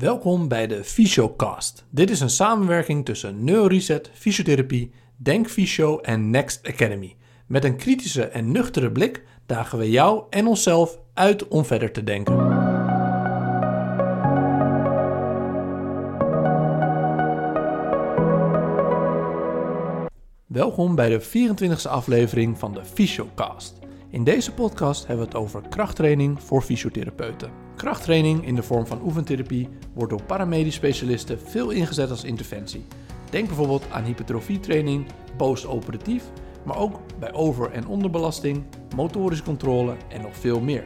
Welkom bij de Fysiocast. Dit is een samenwerking tussen Neuroreset, Fysiotherapie, Denk Fysio en Next Academy. Met een kritische en nuchtere blik dagen we jou en onszelf uit om verder te denken. Welkom bij de 24e aflevering van de Fysiocast. In deze podcast hebben we het over krachttraining voor fysiotherapeuten. Krachttraining in de vorm van oefentherapie wordt door paramedisch specialisten veel ingezet als interventie. Denk bijvoorbeeld aan hypertrofietraining, post-operatief, maar ook bij over- en onderbelasting, motorische controle en nog veel meer.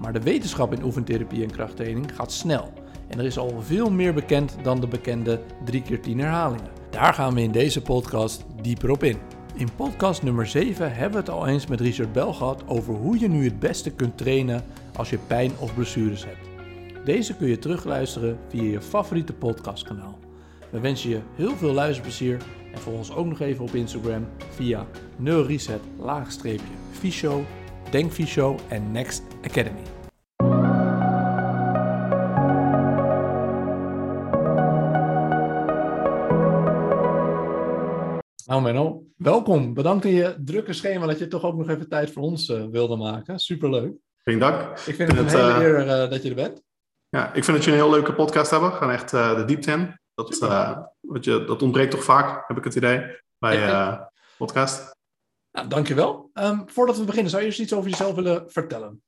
Maar de wetenschap in oefentherapie en krachttraining gaat snel en er is al veel meer bekend dan de bekende 3 keer 10 herhalingen. Daar gaan we in deze podcast dieper op in. In podcast nummer 7 hebben we het al eens met Richard Bel gehad over hoe je nu het beste kunt trainen als je pijn of blessures hebt. Deze kun je terugluisteren via je favoriete podcastkanaal. We wensen je heel veel luisterplezier en volg ons ook nog even op Instagram via neureset laagstreepje Denk Fysio en Next Academy. Nou Menno, welkom. Bedankt in je drukke schema dat je toch ook nog even tijd voor ons uh, wilde maken. Superleuk. Geen dank. Ik vind het een hele uh, eer uh, dat je er bent. Ja, ik vind dat je een heel leuke podcast hebben. We gaan echt de diepte in. Dat, wat je, dat ontbreekt toch vaak, heb ik het idee, bij podcast. Nou, dankjewel. Um, voordat we beginnen, zou je eens iets over jezelf willen vertellen?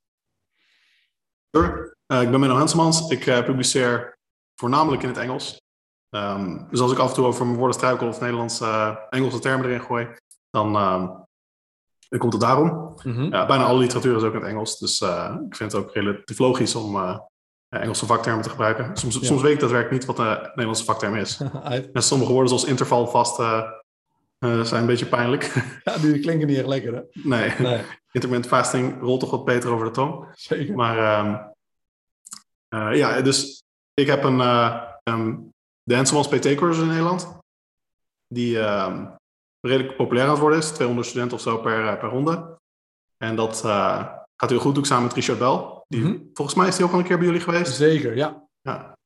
Sure. ik ben Menno Hensemans. Ik publiceer voornamelijk in het Engels. Um, dus als ik af en toe over mijn woorden struikel of Nederlands, Engelse termen erin gooi, dan, uh, dan komt het daarom. Mm -hmm. ja, bijna alle literatuur is ook in het Engels, dus uh, ik vind het ook relatief logisch om Engelse vaktermen te gebruiken. Soms, ja. soms weet ik daadwerkelijk niet wat een Nederlandse vakterm is. en sommige woorden zoals interval vast zijn een beetje pijnlijk. ja, die klinken niet echt lekker, hè? Nee. nee. Intermittent fasting rolt toch wat beter over de tong. Zeker. Maar um, ja, dus ik heb een... Um, de Henselmans PT-cursus in Nederland. Die uh, redelijk populair aan het worden is. 200 studenten of zo per, per ronde. En dat uh, gaat heel goed, doe ik samen met Richard Bell. Die, mm -hmm. Volgens mij is hij ook al een keer bij jullie geweest. Zeker, ja. ja.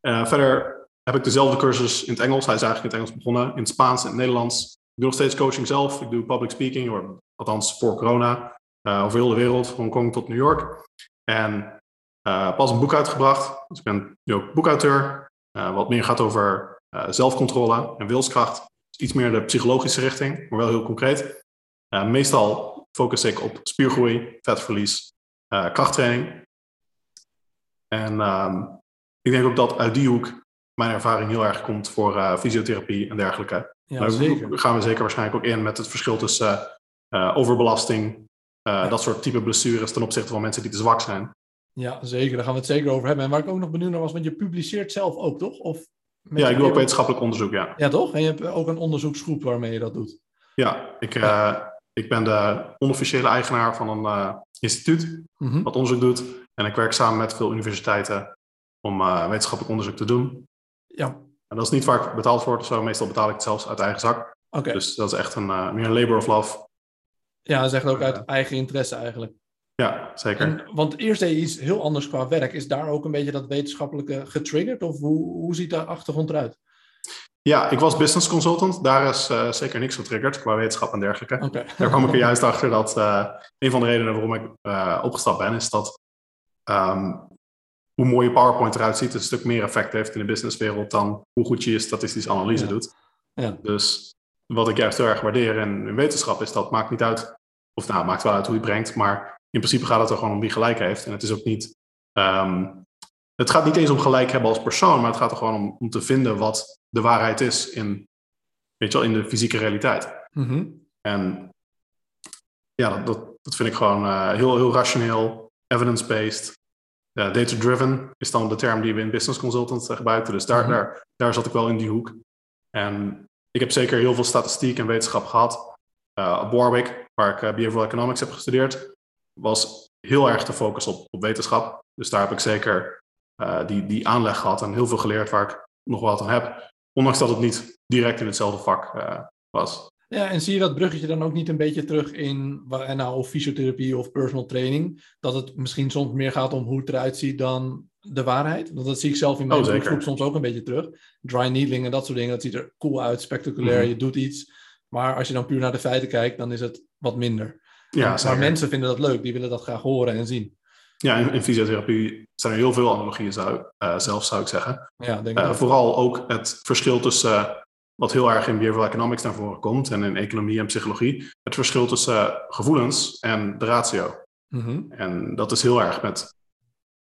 Uh, verder heb ik dezelfde cursus in het Engels. Hij is eigenlijk in het Engels begonnen. In het Spaans en het Nederlands. Ik doe nog steeds coaching zelf. Ik doe public speaking, althans voor corona. Uh, over heel de wereld, Hongkong tot New York. En pas een boek uitgebracht. Dus ik ben nu ook boekauteur. Uh, wat meer gaat over zelfcontrole en wilskracht. Iets meer de psychologische richting, maar wel heel concreet. Uh, meestal focus ik op spiergroei, vetverlies, krachttraining. En um, ik denk ook dat uit die hoek mijn ervaring heel erg komt voor fysiotherapie en dergelijke. Ja, Daar zeker. gaan we zeker waarschijnlijk ook in met het verschil tussen overbelasting, ja. dat soort type blessures ten opzichte van mensen die te zwak zijn. Ja, zeker. Daar gaan we het zeker over hebben. En waar ik ook nog benieuwd naar was, want je publiceert zelf ook, toch? Of ja, ik doe ook wetenschappelijk onderzoek, ja. Ja, toch? En je hebt ook een onderzoeksgroep waarmee je dat doet. Ja, ik, ja. Uh, ik ben de onofficiële eigenaar van een uh, instituut mm -hmm. wat onderzoek doet. En ik werk samen met veel universiteiten om uh, wetenschappelijk onderzoek te doen. Ja. En dat is niet vaak betaald voor of zo. Meestal betaal ik het zelfs uit eigen zak. Oké. Okay. Dus dat is echt een, meer een labor of love. Ja, dat is echt ook uit eigen interesse eigenlijk. Ja, zeker. En, want eerst deed je iets heel anders qua werk. Is daar ook een beetje dat wetenschappelijke getriggerd? Of hoe, hoe ziet de achtergrond eruit? Ja, ik was business consultant. Daar is uh, zeker niks getriggerd qua wetenschap en dergelijke. Okay. Daar kwam ik er juist achter dat uh, een van de redenen waarom ik uh, opgestapt ben, is dat um, hoe mooi je PowerPoint eruit ziet, een stuk meer effect heeft in de businesswereld dan hoe goed je je statistische analyse ja. doet. Ja. Dus wat ik juist heel erg waardeer in, in wetenschap is dat maakt niet uit, of nou, maakt wel uit hoe je het brengt, maar in principe gaat het er gewoon om wie gelijk heeft. En het is ook niet. Um, het gaat niet eens om gelijk hebben als persoon, maar het gaat er gewoon om, om te vinden wat de waarheid is in, weet je wel, in de fysieke realiteit. Mm -hmm. En ja, dat, dat, dat, vind ik gewoon uh, heel, heel rationeel, evidence-based. Uh, Data-driven is dan de term die we in business consultants gebruiken. Dus daar, mm -hmm. daar, daar zat ik wel in die hoek. En ik heb zeker heel veel statistiek en wetenschap gehad. Uh, op Warwick, waar ik behavioral economics heb gestudeerd, was heel erg te focussen op, op wetenschap. Dus daar heb ik zeker uh, die, die aanleg gehad en heel veel geleerd waar ik nog wat aan heb. Ondanks dat het niet direct in hetzelfde vak uh, was. Ja, en zie je dat bruggetje dan ook niet een beetje terug in nou, of fysiotherapie of personal training? Dat het misschien soms meer gaat om hoe het eruit ziet dan de waarheid. Want dat zie ik zelf in mijn Oh, groep soms ook een beetje terug. Dry needling en dat soort dingen, dat ziet er cool uit, spectaculair, Mhm. je doet iets. Maar als je dan puur naar de feiten kijkt, dan is het wat minder. Ja, maar zeker. mensen vinden dat leuk, die willen dat graag horen en zien. Ja, in, in fysiotherapie zijn er heel veel analogieën, zou, eh, zelf zou ik zeggen. Ja, denk ik. Eh, ook. vooral ook het verschil tussen, eh, wat heel erg in behavioral economics naar voren komt en in economie en psychologie, het verschil tussen gevoelens en de ratio. Mhm. En dat is heel erg met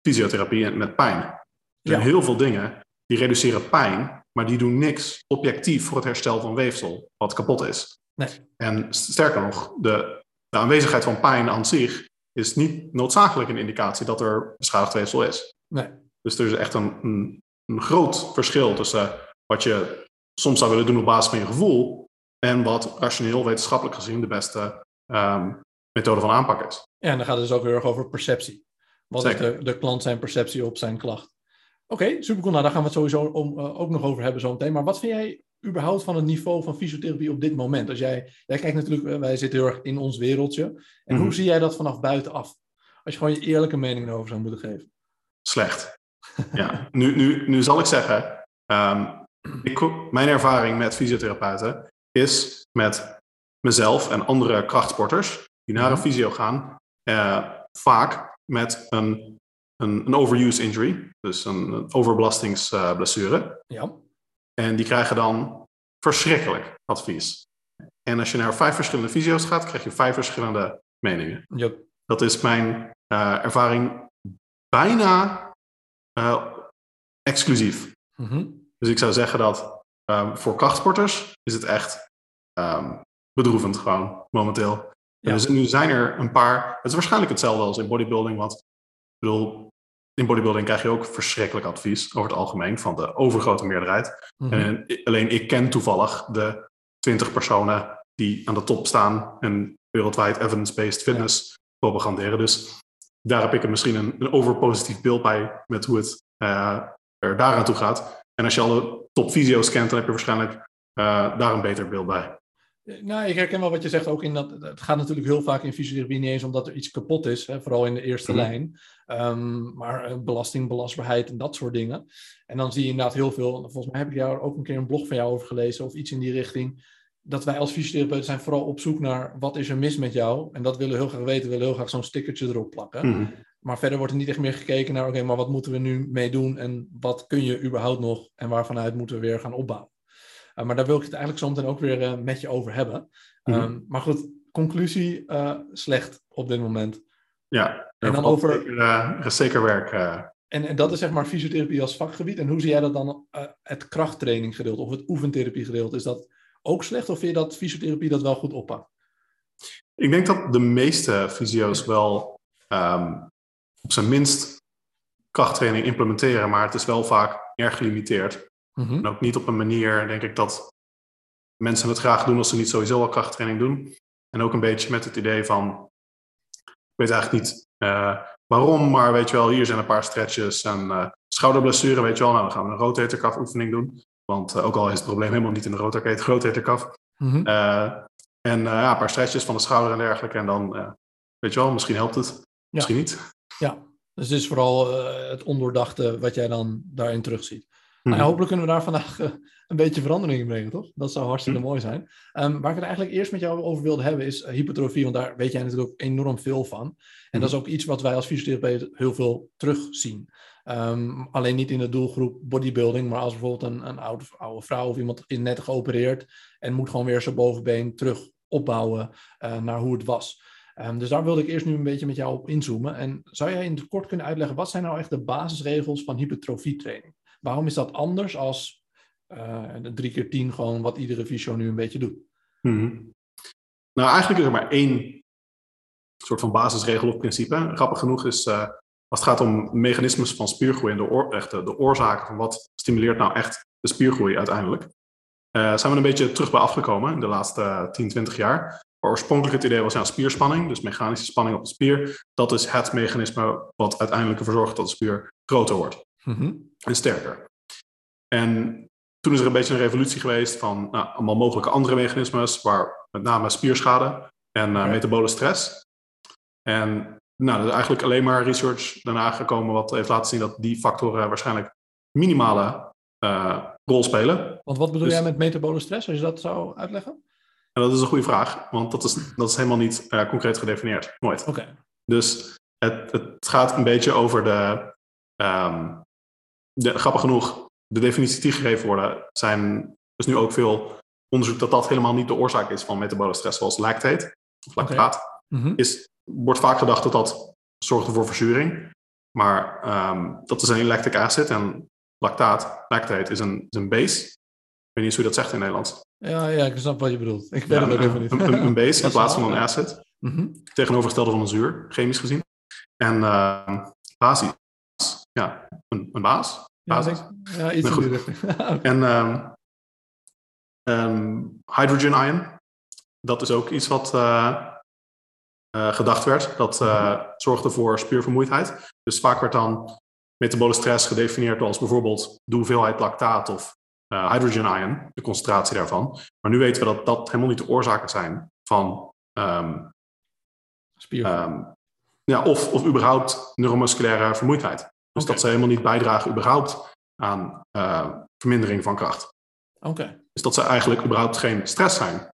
fysiotherapie en met pijn. Er zijn Ja. heel veel dingen die reduceren pijn, maar die doen niks objectief voor het herstel van weefsel wat kapot is. Nee. En sterker nog, de, de aanwezigheid van pijn aan zich is niet noodzakelijk een indicatie dat er beschadigd weefsel is. Nee. Dus er is echt een, een, een groot verschil tussen wat je soms zou willen doen op basis van je gevoel en wat rationeel wetenschappelijk gezien de beste ehm, methode van aanpak is. Ja, en dan gaat het dus ook heel erg over perceptie. Wat is de, de klant zijn perceptie op zijn klacht? Oké, supercool. Nou, daar gaan we het sowieso om, eh, ook nog over hebben zometeen. Maar wat vind jij überhaupt van het niveau van fysiotherapie op dit moment? Als jij, jij kijkt natuurlijk, eh, wij zitten heel erg in ons wereldje. En Mhm. hoe zie jij dat vanaf buitenaf? Als je gewoon je eerlijke mening erover zou moeten geven. Slecht. Ja, nu, nu, nu zal ik zeggen, ehm, ik, mijn ervaring met fysiotherapeuten is met mezelf en andere krachtsporters die naar een Mhm. fysio gaan, eh, vaak met een, een, een overuse injury, dus een, overbelastingsblessure. Ja. En die krijgen dan verschrikkelijk advies. En als je naar vijf verschillende fysio's gaat, krijg je vijf verschillende meningen. Yep. Dat is mijn eh, ervaring bijna eh, exclusief. Mhm. Dus ik zou zeggen dat ehm, voor krachtsporters is het echt ehm, bedroevend gewoon momenteel. Ja. En dus nu zijn er een paar, het is waarschijnlijk hetzelfde als in bodybuilding, want ik bedoel, in bodybuilding krijg je ook verschrikkelijk advies over het algemeen van de overgrote meerderheid. Mhm. En alleen ik ken toevallig de 20 personen die aan de top staan en wereldwijd evidence-based fitness propaganderen. Dus daar heb ik er misschien een, een overpositief beeld bij met hoe het eh, er daaraan toe gaat. En als je alle top fysio's kent, dan heb je waarschijnlijk eh, daar een beter beeld bij. Nou, ik herken wel wat je zegt ook in dat het gaat natuurlijk heel vaak in fysiotherapie niet eens omdat er iets kapot is, hè, vooral in de eerste Mhm. lijn, Ehm, maar eh, belasting, belastbaarheid en dat soort dingen. En dan zie je inderdaad heel veel, volgens mij heb ik jou ook een keer een blog van jou over gelezen of iets in die richting, dat wij als fysiotherapeuten zijn vooral op zoek naar wat is er mis met jou en dat willen we heel graag weten, we willen heel graag zo'n stickertje erop plakken. Mhm. Maar verder wordt er niet echt meer gekeken naar, oké, maar wat moeten we nu mee doen en wat kun je überhaupt nog en waarvanuit moeten we weer gaan opbouwen. Uh, maar daar wil ik het eigenlijk zo meteen ook weer uh, met je over hebben. Mhm. Um, maar goed, conclusie, uh, slecht op dit moment. Ja, en dan over... Zeker, er is zeker werk. uh, En, en, dat is zeg maar fysiotherapie als vakgebied. En hoe zie jij dat dan, uh, het krachttraining gedeelte of het oefentherapie gedeelte? Is dat ook slecht of vind je dat fysiotherapie dat wel goed oppakt? Ik denk dat de meeste fysio's wel um, op zijn minst krachttraining implementeren, maar het is wel vaak erg gelimiteerd. Mm-hmm. En ook niet op een manier, denk ik, dat mensen het graag doen als ze niet sowieso al krachttraining doen. En ook een beetje met het idee van, weet eigenlijk niet uh, waarom, maar weet je wel, hier zijn een paar stretches en uh, schouderblessure, weet je wel. Nou, dan gaan we een rotator cuff oefening doen. Want uh, ook al is het probleem helemaal niet in de rotator, rotator cuff. Mm-hmm. en ja, een paar stretches van de schouder en dergelijke. En dan, weet je wel, misschien helpt het, misschien niet. Ja, dus het is vooral het ondoordachte wat jij dan daarin terugziet. Nou, hopelijk kunnen we daar vandaag uh, een beetje verandering in brengen, toch? Dat zou hartstikke mooi zijn. Um, waar ik het eigenlijk eerst met jou over wilde hebben is uh, hypertrofie, want daar weet jij natuurlijk ook enorm veel van. En dat is ook iets wat wij als fysiotherapeut heel veel terugzien. Um, alleen niet in de doelgroep bodybuilding, maar als bijvoorbeeld een, een oude, oude vrouw of iemand is net geopereerd en moet gewoon weer zijn bovenbeen terug opbouwen uh, naar hoe het was. Um, dus daar wilde ik eerst nu een beetje met jou op inzoomen. En zou jij in het kort kunnen uitleggen, wat zijn nou echt de basisregels van hypertrofietraining? Waarom is dat anders als de drie keer tien gewoon wat iedere fysio nu een beetje doet? Mm-hmm. Nou, eigenlijk is er maar één soort van basisregel of principe. Grappig genoeg is, uh, als het gaat om mechanismes van spiergroei en de, oor, de, oorzaken van wat stimuleert nou echt de spiergroei uiteindelijk, uh, zijn we een beetje terug bij afgekomen in de laatste 10, 20 jaar. Maar oorspronkelijk het idee was ja, spierspanning, dus mechanische spanning op de spier. Dat is het mechanisme wat uiteindelijk ervoor zorgt dat de spier groter wordt en sterker. En toen is er een beetje een revolutie geweest van nou, allemaal mogelijke andere mechanismes, waar met name spierschade en uh, metabole stress. En nou, er is eigenlijk alleen maar research daarna gekomen wat heeft laten zien dat die factoren waarschijnlijk minimale uh, rol spelen. Want wat bedoel Dus- jij met metabole stress, als je dat zou uitleggen? En dat is een goede vraag, want dat is, dat is helemaal niet eh, concreet gedefinieerd. Nooit. Oké. Dus het, het gaat een beetje over de, ehm, Grappig genoeg, de definities die gegeven worden zijn. Is nu ook veel onderzoek dat dat helemaal niet de oorzaak is van metabole stress, zoals lactate of lactaat. Mhm. Is, wordt vaak gedacht dat dat zorgt voor verzuring. Maar ehm, dat is een lactic acid en lactaat, lactate, is een, is een base. Ik weet niet eens hoe je dat zegt in het Nederlands. Ja, ja, ik snap wat je bedoelt. Ik weet Ja, het ook even niet. een, een, een base in plaats van een acid. Mhm. tegenovergestelde van een zuur, chemisch gezien. En uh, basis, ja, een, een baas. Basis. ja, iets in. Oké. En ehm, hydrogen ion, dat is ook iets wat eh, eh, gedacht werd. Dat eh, zorgde voor spiervermoeidheid. Dus vaak werd dan metabole stress gedefinieerd als bijvoorbeeld de hoeveelheid lactaat of hydrogen ion, de concentratie daarvan. Maar nu weten we dat dat helemaal niet de oorzaken zijn van ehm, Spier. Ja, of, of überhaupt neuromusculaire vermoeidheid. Dus dat ze helemaal niet bijdragen überhaupt aan eh, vermindering van kracht. Oké. Dus dat ze eigenlijk überhaupt geen stress zijn.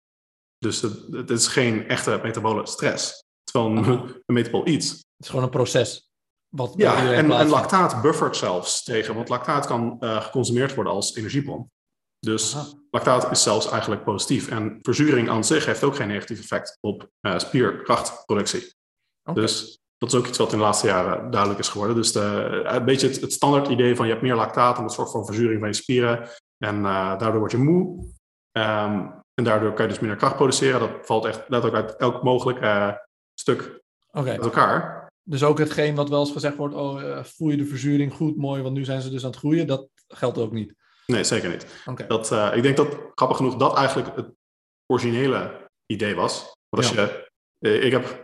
Dus het, het is geen echte metabole stress. Terwijl een, Aha. een metabol iets. Het is gewoon een proces. Wat Ja, en, lactaat buffert zelfs tegen. Want lactaat kan eh, geconsumeerd worden als energiebron. Dus Aha. lactaat is zelfs eigenlijk positief. En verzuring aan zich heeft ook geen negatief effect op eh, spierkrachtproductie. Dus dat is ook iets wat in de laatste jaren duidelijk is geworden. Dus de, een beetje het, het standaard idee van je hebt meer lactaat en dat zorgt voor verzuring van je spieren. En eh, daardoor word je moe. Ehm, en daardoor kan je dus minder kracht produceren. Dat valt echt letterlijk uit elk mogelijk eh, stuk Oké. uit elkaar. Dus ook hetgeen wat wel eens gezegd wordt, oh, eh, voel je de verzuring goed, mooi, want nu zijn ze dus aan het groeien. Dat geldt ook niet. Nee, zeker niet. Dat, eh, ik denk dat, grappig genoeg, dat eigenlijk het originele idee was. Want als Ja. je, eh, ik heb eh,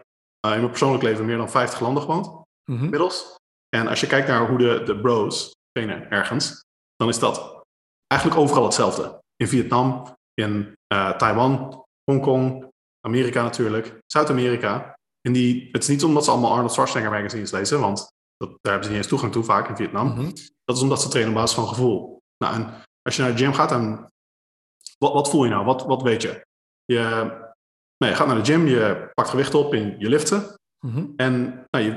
in mijn persoonlijk leven meer dan 50 landen gewoond. Mhm. inmiddels. En als je kijkt naar hoe de, de bros trainen ergens, dan is dat eigenlijk overal hetzelfde. In Vietnam, in eh, Taiwan, Hongkong, Amerika natuurlijk, Zuid-Amerika. En die, het is niet omdat ze allemaal Arnold Schwarzenegger magazines lezen, want dat, daar hebben ze niet eens toegang toe vaak in Vietnam. Mhm. Dat is omdat ze trainen op basis van gevoel. Nou, en als je naar de gym gaat, dan wat, wat voel je nou? Wat, wat weet je? Je, nou, je gaat naar de gym, je pakt gewicht op en je liften. Mhm. En nou, je,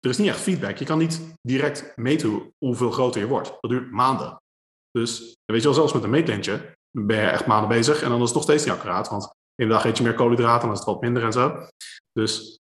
er is niet echt feedback. Je kan niet direct meten hoe- hoeveel groter je wordt. Dat duurt maanden. Dus weet je wel, zelfs met een meetlintje ben je echt maanden bezig. En dan is het nog steeds niet accuraat. Want de ene dag eet je meer koolhydraten, dan is het wat minder en zo. Dus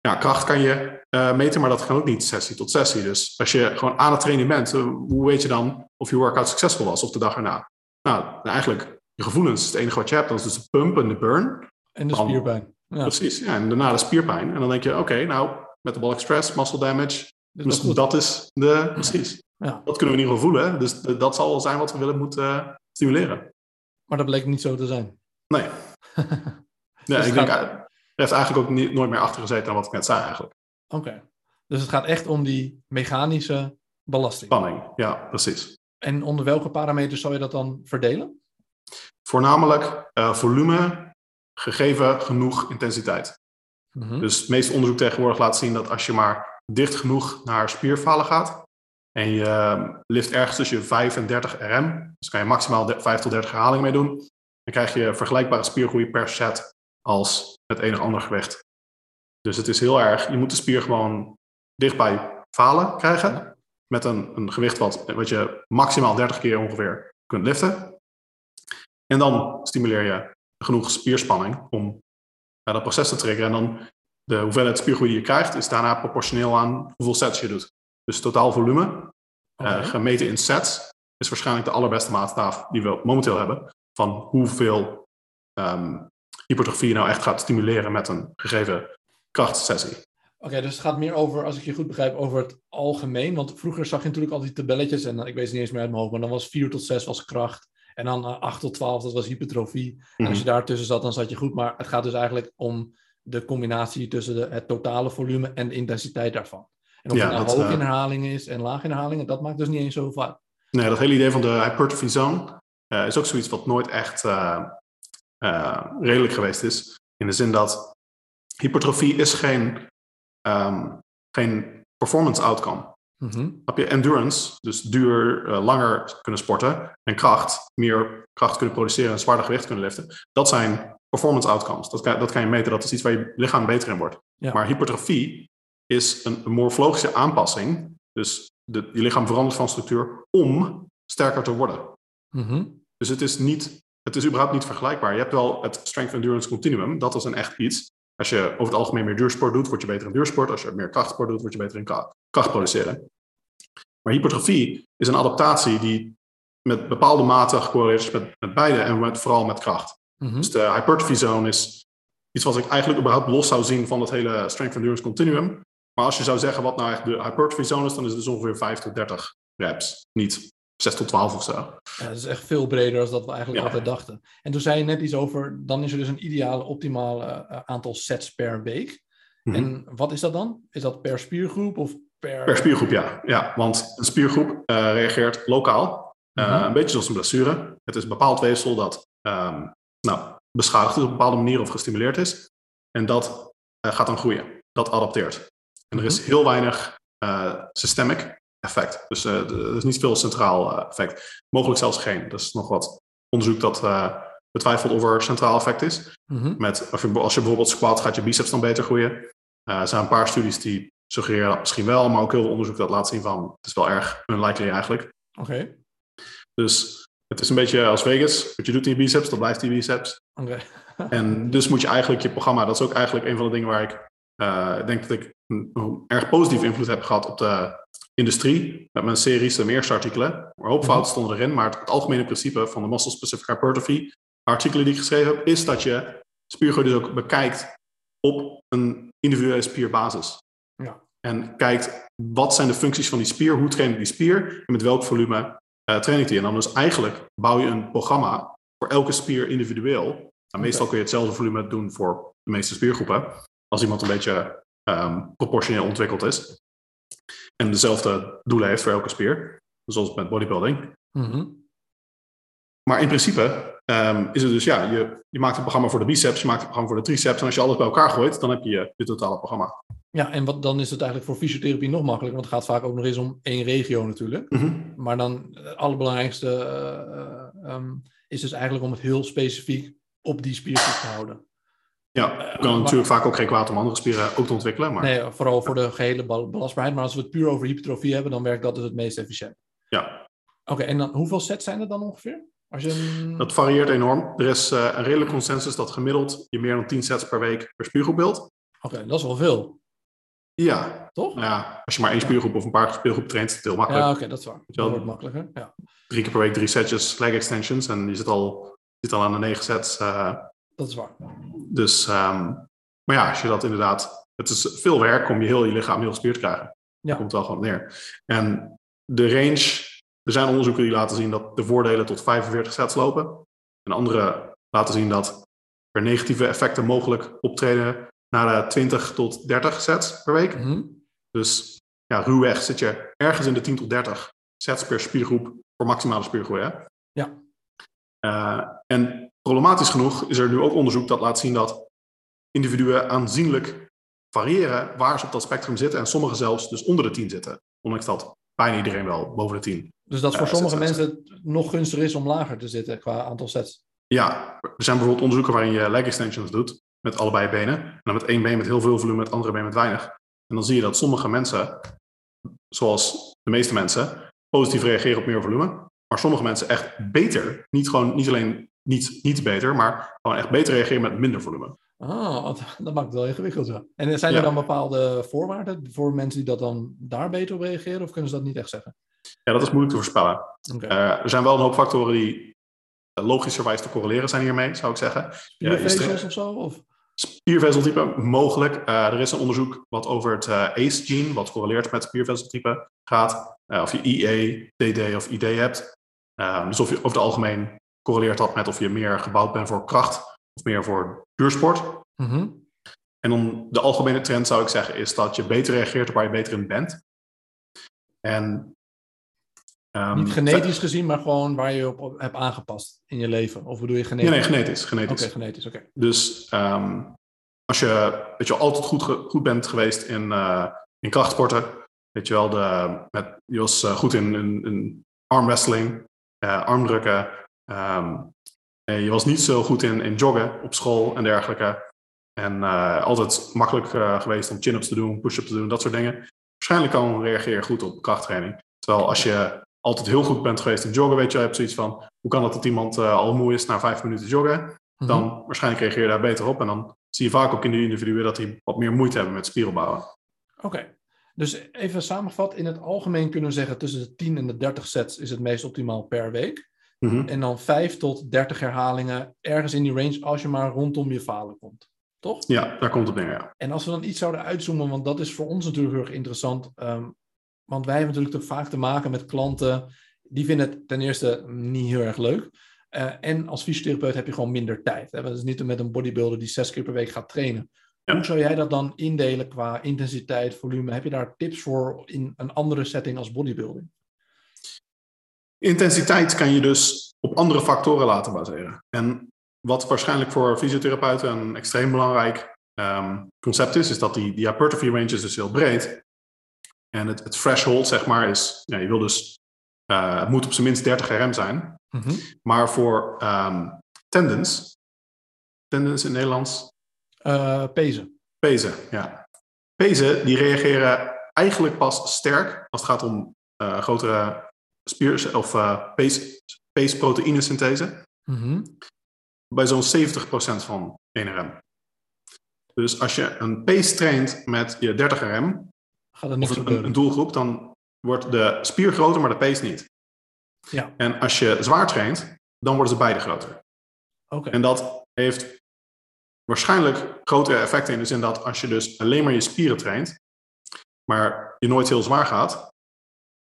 ja, kracht kan je eh, meten, maar dat kan ook niet sessie tot sessie. Dus als je gewoon aan het trainen bent, eh, hoe weet je dan of je workout succesvol was of de dag erna? Nou, eigenlijk, je gevoelens is het enige wat je hebt. Dat is dus de pump en de burn. En de Dan- spierpijn. Ja, Precies. Ja, en daarna de spierpijn. En dan denk je, oké, nou, metabolic stress, muscle damage, dus dat is goed. dat is de. Precies. Ja. Dat kunnen we in ieder geval voelen. Dus dat zal wel zijn wat we willen moeten eh, stimuleren. Maar dat bleek niet zo te zijn. Nee. Ja, Dus ik het denk, er heeft eigenlijk ook niet, nooit meer achter gezeten aan wat ik net zei eigenlijk. Oké. Dus het gaat echt om die mechanische belasting. Spanning, ja, precies. En onder welke parameters zou je dat dan verdelen? Voornamelijk eh, volume gegeven genoeg intensiteit. Mhm. Dus het meeste onderzoek tegenwoordig laat zien dat als je maar dicht genoeg naar spierfalen gaat en je eh, lift ergens tussen 5 en 30 RM, dus kan je maximaal de- 5 tot 30 herhalingen mee doen, dan krijg je vergelijkbare spiergroei per set als met enig ander gewicht. Dus het is heel erg, je moet de spier gewoon dicht bij falen krijgen met een, een gewicht wat, wat je maximaal 30 keer ongeveer kunt liften. En dan stimuleer je genoeg spierspanning om dat proces te triggeren. En dan de hoeveelheid spiergroei die je krijgt, is daarna proportioneel aan hoeveel sets je doet. Dus totaal volume, eh, gemeten in sets, is waarschijnlijk de allerbeste maatstaaf die we momenteel hebben. Van hoeveel ehm, hypertrofie je nou echt gaat stimuleren met een gegeven krachtsessie. Oké, dus het gaat meer over, als ik je goed begrijp, over het algemeen. Want vroeger zag je natuurlijk al die tabelletjes, en ik weet het niet eens meer uit mijn hoofd, maar dan was 4 tot 6 was kracht. En dan eh, 8 tot 12, dat was hypertrofie. En Mhm. als je daartussen zat, dan zat je goed. Maar het gaat dus eigenlijk om de combinatie tussen de, het totale volume en de intensiteit daarvan. En of Ja, het nou dat, hoog eh, in herhalingen is en laag in herhalingen, dat maakt dus niet eens zoveel uit. Nee, dat hele idee van de hypertrophy zone eh, is ook zoiets wat nooit echt eh, eh, redelijk geweest is. In de zin dat hypertrofie is geen ehm, geen performance outcome. Mhm. Heb je endurance, dus duur, eh, langer kunnen sporten, en kracht, meer kracht kunnen produceren en zwaarder gewicht kunnen liften. Dat zijn performance outcomes. Dat kan, dat kan je meten, dat is iets waar je lichaam beter in wordt. Ja. Maar hypertrofie is een, een morfologische aanpassing. Dus de, je lichaam verandert van structuur om sterker te worden. Mhm. Dus het is, niet, het is überhaupt niet vergelijkbaar. Je hebt wel het Strength Endurance Continuum, dat is een echt iets. Als je over het algemeen meer duursport doet, word je beter in duursport. Als je meer krachtsport doet, word je beter in kra- kracht produceren. Maar hypertrofie is een adaptatie die met bepaalde mate gecorreleerd is met, met beide en met, vooral met kracht. Mhm. Dus de hypertrophy zone is iets wat ik eigenlijk überhaupt los zou zien van het hele Strength Endurance Continuum. Maar als je zou zeggen wat nou echt de hypertrophy zone is, dan is het dus ongeveer 5 tot 30 reps. Niet 6 tot 12 of zo. Ja, dat is echt veel breder dan dat we eigenlijk Ja. altijd dachten. En toen zei je net iets over, dan is er dus een ideale, optimale eh, aantal sets per week. Mhm. En wat is dat dan? Is dat per spiergroep of per... Per spiergroep, ja. ja want een spiergroep eh, reageert lokaal. Eh, Mhm. Een beetje zoals een blessure. Het is een bepaald weefsel dat ehm, nou, beschadigd is op een bepaalde manier of gestimuleerd is. En dat gaat dan groeien. Dat adapteert. En er is Mhm. heel weinig systemic effect. Dus eh, er is niet veel centraal eh, effect. Mogelijk zelfs geen. Dat is nog wat onderzoek dat eh, betwijfelt of er centraal effect is. Mhm. Met, als, je, als je bijvoorbeeld squat, gaat je biceps dan beter groeien. Er zijn een paar studies die suggereren dat misschien wel, maar ook heel veel onderzoek dat laat zien van het is wel erg unlikely eigenlijk. Oké, Dus het is een beetje als Vegas. Wat je doet in je biceps, dat blijft in je biceps. oké. En dus moet je eigenlijk je programma, dat is ook eigenlijk een van de dingen waar ik denk dat ik een, een erg positieve invloed heb gehad op de industrie. Met mijn series en eerste artikelen. Een hoop Mhm. fouten stonden erin, maar het, het algemene principe van de muscle specific hypertrophy artikelen die ik geschreven heb, is dat je spiergroei dus ook bekijkt op een individuele spierbasis. Ja. En kijkt wat zijn de functies van die spier, hoe train ik die spier en met welk volume eh, train ik die. En dan dus eigenlijk bouw je een programma voor elke spier individueel. Nou, meestal kun je hetzelfde volume doen voor de meeste spiergroepen. Als iemand een beetje ehm, proportioneel ontwikkeld is. En dezelfde doelen heeft voor elke spier. Zoals met bodybuilding. Mhm. Maar in principe ehm, is het dus, ja, je, je maakt een programma voor de biceps, je maakt een programma voor de triceps. En als je alles bij elkaar gooit, dan heb je je, je totale programma. Ja, en wat, dan is het eigenlijk voor fysiotherapie nog makkelijker, want het gaat vaak ook nog eens om één regio natuurlijk. Maar dan het allerbelangrijkste eh, eh, ehm, is dus eigenlijk om het heel specifiek op die spiergroep te houden. Ja, je kan natuurlijk vaak ook geen kwaad om andere spieren ook te ontwikkelen. Maar Nee, vooral voor de gehele belastbaarheid. Maar als we het puur over hypertrofie hebben, dan werkt dat dus het meest efficiënt. ja, Oké, en dan hoeveel sets zijn er dan ongeveer? Als je een... dat varieert enorm. Er is eh, een redelijk consensus dat gemiddeld je meer dan 10 sets per week per spiergroep wilt. Oké, dat is wel veel, Ja, toch? ja, als je maar één spiergroep of een paar spiergroepen traint, is het heel makkelijk. Ja, oké, dat is waar. Dat wordt makkelijker. Ja, Drie keer per week drie setjes leg extensions en je zit al, je zit al aan de negen sets. eh, dat is waar. dus, ehm, maar ja, als je dat inderdaad... Het is veel werk om je heel je lichaam heel gespierd te krijgen. Ja. Daar komt wel gewoon neer. En de range... Er zijn onderzoeken die laten zien dat de voordelen tot 45 sets lopen. En andere laten zien dat er negatieve effecten mogelijk optreden naar de 20 tot 30 sets per week. Mhm. Dus ja, ruwweg zit je ergens in de 10 tot 30 sets per spiergroep voor maximale spiergroei. Hè? Ja. Eh, en problematisch genoeg is er nu ook onderzoek dat laat zien dat individuen aanzienlijk variëren waar ze op dat spectrum zitten. En sommigen zelfs dus onder de 10 zitten. Ondanks dat bijna iedereen wel boven de 10. Dus dat voor Ja, sommige sets, mensen het nog gunstiger is om lager te zitten qua aantal sets. Ja, er zijn bijvoorbeeld onderzoeken waarin je leg extensions doet met allebei benen. En dan met één been met heel veel volume, met het andere been met weinig. En dan zie je dat sommige mensen, zoals de meeste mensen, positief reageren op meer volume. Maar sommige mensen echt beter, niet, gewoon, niet alleen niet, niet beter, maar gewoon echt beter reageren met minder volume. Ah, dat, maakt het wel ingewikkeld, ja. En zijn er Ja. dan bepaalde voorwaarden voor mensen die dat dan daar beter op reageren? Of kunnen ze dat niet echt zeggen? Ja, dat is moeilijk te voorspellen. Eh, er zijn wel een hoop factoren die eh, logischerwijs te correleren zijn hiermee, zou ik zeggen. Spiervezels of zo? Of? Spiervezeltype, mogelijk. Eh, er is een onderzoek wat over het ACE-gene, wat correleert met spiervezeltype, gaat. Of je IE, DD of ID hebt. Eh, dus of je over het algemeen correleert dat met of je meer gebouwd bent voor kracht of meer voor duursport. Mhm. En dan de algemene trend zou ik zeggen is dat je beter reageert op waar je beter in bent. En, ehm, Niet genetisch gezien, maar gewoon waar je op, hebt aangepast in je leven. Of bedoel je Nee, genetisch? nee, genetisch. Oké, genetisch. genetisch, oké. Dus ehm, als je, weet je, altijd goed, goed bent geweest in, in krachtsporten, weet je wel, de, met, je was goed in, in, in armwrestling, armdrukken. Um, je was niet zo goed in, in joggen op school en dergelijke. En altijd makkelijk geweest om chin-ups te doen, push-ups te doen, dat soort dingen. Waarschijnlijk kan reageer je goed op krachttraining. Terwijl als je altijd heel goed bent geweest in joggen, weet je, je hebt zoiets van, hoe kan het dat iemand uh, al moe is na vijf minuten joggen? Mhm. Dan waarschijnlijk reageer je daar beter op. En dan zie je vaak ook in die individuen dat die wat meer moeite hebben met spieropbouwen. Oké, dus even samengevat, in het algemeen kunnen we zeggen tussen de 10 en de 30 sets is het meest optimaal per week. Mhm. En dan 5 tot 30 herhalingen ergens in die range als je maar rondom je falen komt. Toch? Ja, daar komt het neer, ja. En als we dan iets zouden uitzoomen, want dat is voor ons natuurlijk heel erg interessant. Ehm, want wij hebben natuurlijk vaak te maken met klanten die vinden het ten eerste niet heel erg leuk. Uh, en als fysiotherapeut heb je gewoon minder tijd. Hè? Dat is niet met een bodybuilder die zes keer per week gaat trainen. Hoe zou jij dat dan indelen qua intensiteit, volume? Heb je daar tips voor in een andere setting als bodybuilding? Intensiteit kan je dus op andere factoren laten baseren. En wat waarschijnlijk voor fysiotherapeuten een extreem belangrijk um, concept is, is dat die, die hypertrophy range is dus heel breed. En het, het threshold, zeg maar, is, ja, je wil dus, uh, het moet op zijn minst 30 rm zijn. Mm -hmm. Maar voor um, tendons, tendons in Nederlands? Uh, pezen. Pezen, ja. Pezen, die reageren eigenlijk pas sterk als het gaat om uh, grotere spier- of uh, pees, proteïnesynthese. Mm -hmm. Bij zo'n 70% van 1 rm. Dus als je een pace traint met je 30 rm, Gaat of een, een, doelgroep, dan wordt de spier groter, maar de pace niet. Ja. En als je zwaar traint, dan worden ze beide groter. Oké. En dat heeft waarschijnlijk grotere effecten in de zin dat als je dus alleen maar je spieren traint, maar je nooit heel zwaar gaat,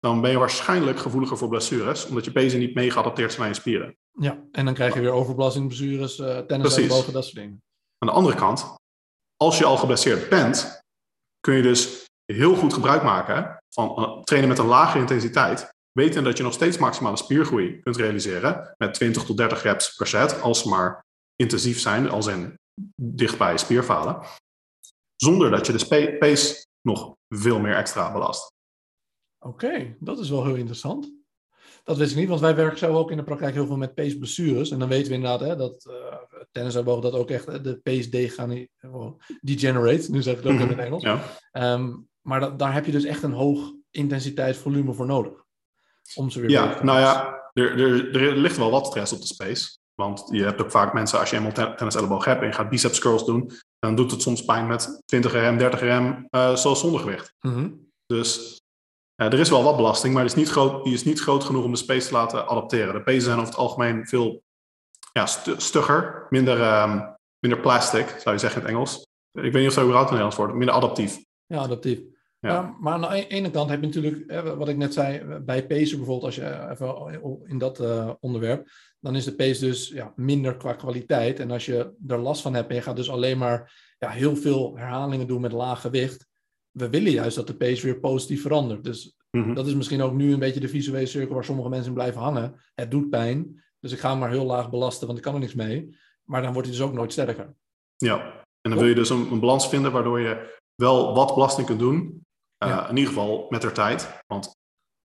dan ben je waarschijnlijk gevoeliger voor blessures, omdat je pezen niet mee geadapteerd zijn aan je spieren. Ja, en dan krijg je weer overbelasting, blessures, uh, tennis, ellebogen, dat soort dingen. Aan de andere kant, als je al geblesseerd bent, kun je dus heel goed gebruik maken van trainen met een lage intensiteit, weten dat je nog steeds maximale spiergroei kunt realiseren met 20 tot 30 reps per set, als ze maar intensief zijn, als in dichtbij spierfalen, zonder dat je de pace nog veel meer extra belast. Oké, dat is wel heel interessant. Dat wist ik niet, want wij werken zo ook in de praktijk heel veel met pace blessures. En dan weten we inderdaad hè, dat uh, tennisarbogen dat ook echt de pace degenerate. Nu zeg ik het ook in het mhm, Engels. Ja. Um, maar dat, daar heb je dus echt een hoog intensiteitsvolume voor nodig. Om ze weer ja, nou ja, er, er, er ligt wel wat stress op de space. Want je hebt ook vaak mensen, als je eenmaal tennis elleboog hebt en je gaat biceps curls doen, dan doet het soms pijn met 20 rm, 30 rm, uh, zoals zonder gewicht. Mm Dus er is wel wat belasting, maar die is, niet groot, die is niet groot genoeg om de space te laten adapteren. De pezen zijn over het algemeen veel ja, stugger, minder, um, minder plastic, zou je zeggen in het Engels. Ik weet niet of dat überhaupt een Nederlands woord, minder adaptief. Ja, adaptief. Ja. maar aan de ene kant heb je natuurlijk, wat ik net zei, bij pace bijvoorbeeld, als je even in dat uh, onderwerp, dan is de pace dus ja, minder qua kwaliteit. En als je er last van hebt en je gaat dus alleen maar ja, heel veel herhalingen doen met laag gewicht, we willen juist dat de pace weer positief verandert. Dus mhm. dat is misschien ook nu een beetje de visuele cirkel waar sommige mensen in blijven hangen. Het doet pijn, dus ik ga hem maar heel laag belasten, want ik kan er niks mee. Maar dan wordt hij dus ook nooit sterker. Ja, en dan wil je dus een, een balans vinden waardoor je wel wat belasting kunt doen, uh, In ieder geval met de tijd. Want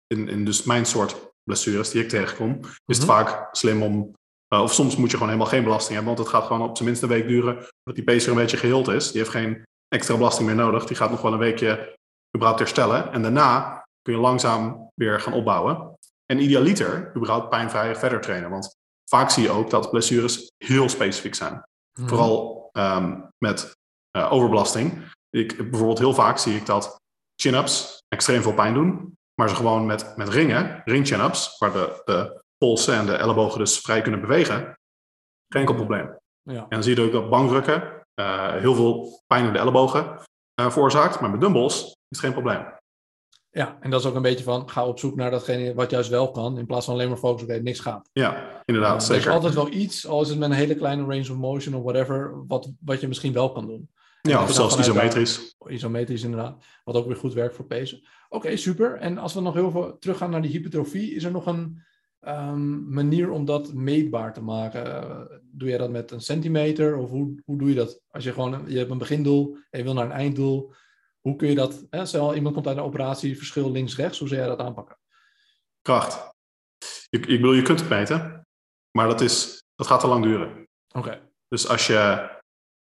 in, in dus mijn soort blessures die ik tegenkom, is het mhm. vaak slim om. Uh, of soms moet je gewoon helemaal geen belasting hebben, want het gaat gewoon op zijn minst een week duren dat die pacer een beetje geheeld is. Die heeft geen extra belasting meer nodig. Die gaat nog wel een weekje überhaupt herstellen. En daarna kun je langzaam weer gaan opbouwen. En idealiter überhaupt pijnvrij verder trainen. Want vaak zie je ook dat blessures heel specifiek zijn. Mhm. Vooral um, met uh, overbelasting. Ik, bijvoorbeeld heel vaak zie ik dat chin-ups extreem veel pijn doen. Maar ze gewoon met, met ringen, ring chin-ups, waar de, de polsen en de ellebogen dus vrij kunnen bewegen, geen enkel probleem. Ja. En dan zie je ook dat bankdrukken uh, heel veel pijn in de ellebogen uh, veroorzaakt. Maar met dumbbells is het geen probleem. Ja, en dat is ook een beetje van, ga op zoek naar datgene wat juist wel kan, in plaats van alleen maar focussen op het niks gaat. Ja, inderdaad, uh, zeker. Er is altijd wel iets, al is het met een hele kleine range of motion of whatever, wat, wat je misschien wel kan doen. Ja, of zelfs isometrisch. isometrisch inderdaad, wat ook weer goed werkt voor pezen. Oké, super. En als we nog heel veel teruggaan naar die hypertrofie, is er nog een ehm, manier om dat meetbaar te maken? doe jij dat met een centimeter of hoe, hoe doe je dat? Als je gewoon, je hebt een begindoel en je wil naar een einddoel. Hoe kun je dat, hè, stel iemand komt uit een operatie, verschil links-rechts, hoe zou jij dat aanpakken? Kracht. Ik, ik bedoel, je kunt het meten, maar dat, is, dat gaat te lang duren. Oké. Dus als je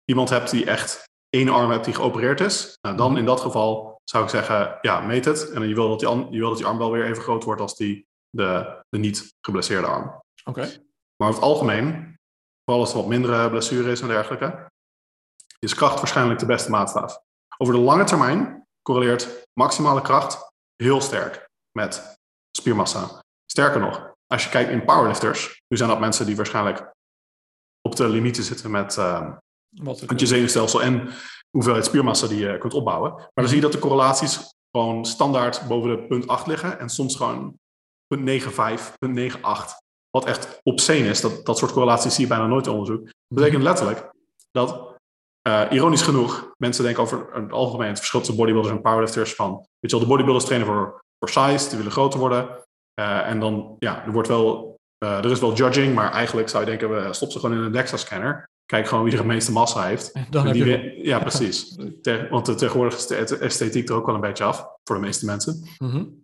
iemand hebt die echt één arm hebt die geopereerd is, nou dan mhm. in dat geval zou ik zeggen, ja, meet het. En je wil dat die, je wil dat die arm wel weer even groot wordt als die, de, de niet geblesseerde arm. Oké. Maar over het algemeen, vooral als er wat mindere blessure is en dergelijke, is kracht waarschijnlijk de beste maatstaf. Over de lange termijn correleert maximale kracht heel sterk met spiermassa. Sterker nog, als je kijkt in powerlifters, nu zijn dat mensen die waarschijnlijk op de limieten zitten met, uh, met je zenuwstelsel en hoeveelheid spiermassa die je kunt opbouwen. Maar dan zie je dat de correlaties gewoon standaard boven de punt 8 liggen en soms gewoon punt 95, punt 98. Wat echt obscene is, dat, dat soort correlaties zie je bijna nooit in onderzoek. Dat betekent letterlijk dat, uh, ironisch genoeg, mensen denken over het algemeen het verschil tussen bodybuilders en powerlifters van, weet je wel, de bodybuilders trainen voor, voor size, die willen groter worden. Uh, en dan, ja, er wordt wel, uh, er is wel judging, maar eigenlijk zou je denken, we stop ze gewoon in een DEXA-scanner. Kijk gewoon wie er het meeste massa heeft. Dan heb je... Ja, precies. want tegenwoordig is de esthetiek er ook wel een beetje af voor de meeste mensen. Mm -hmm.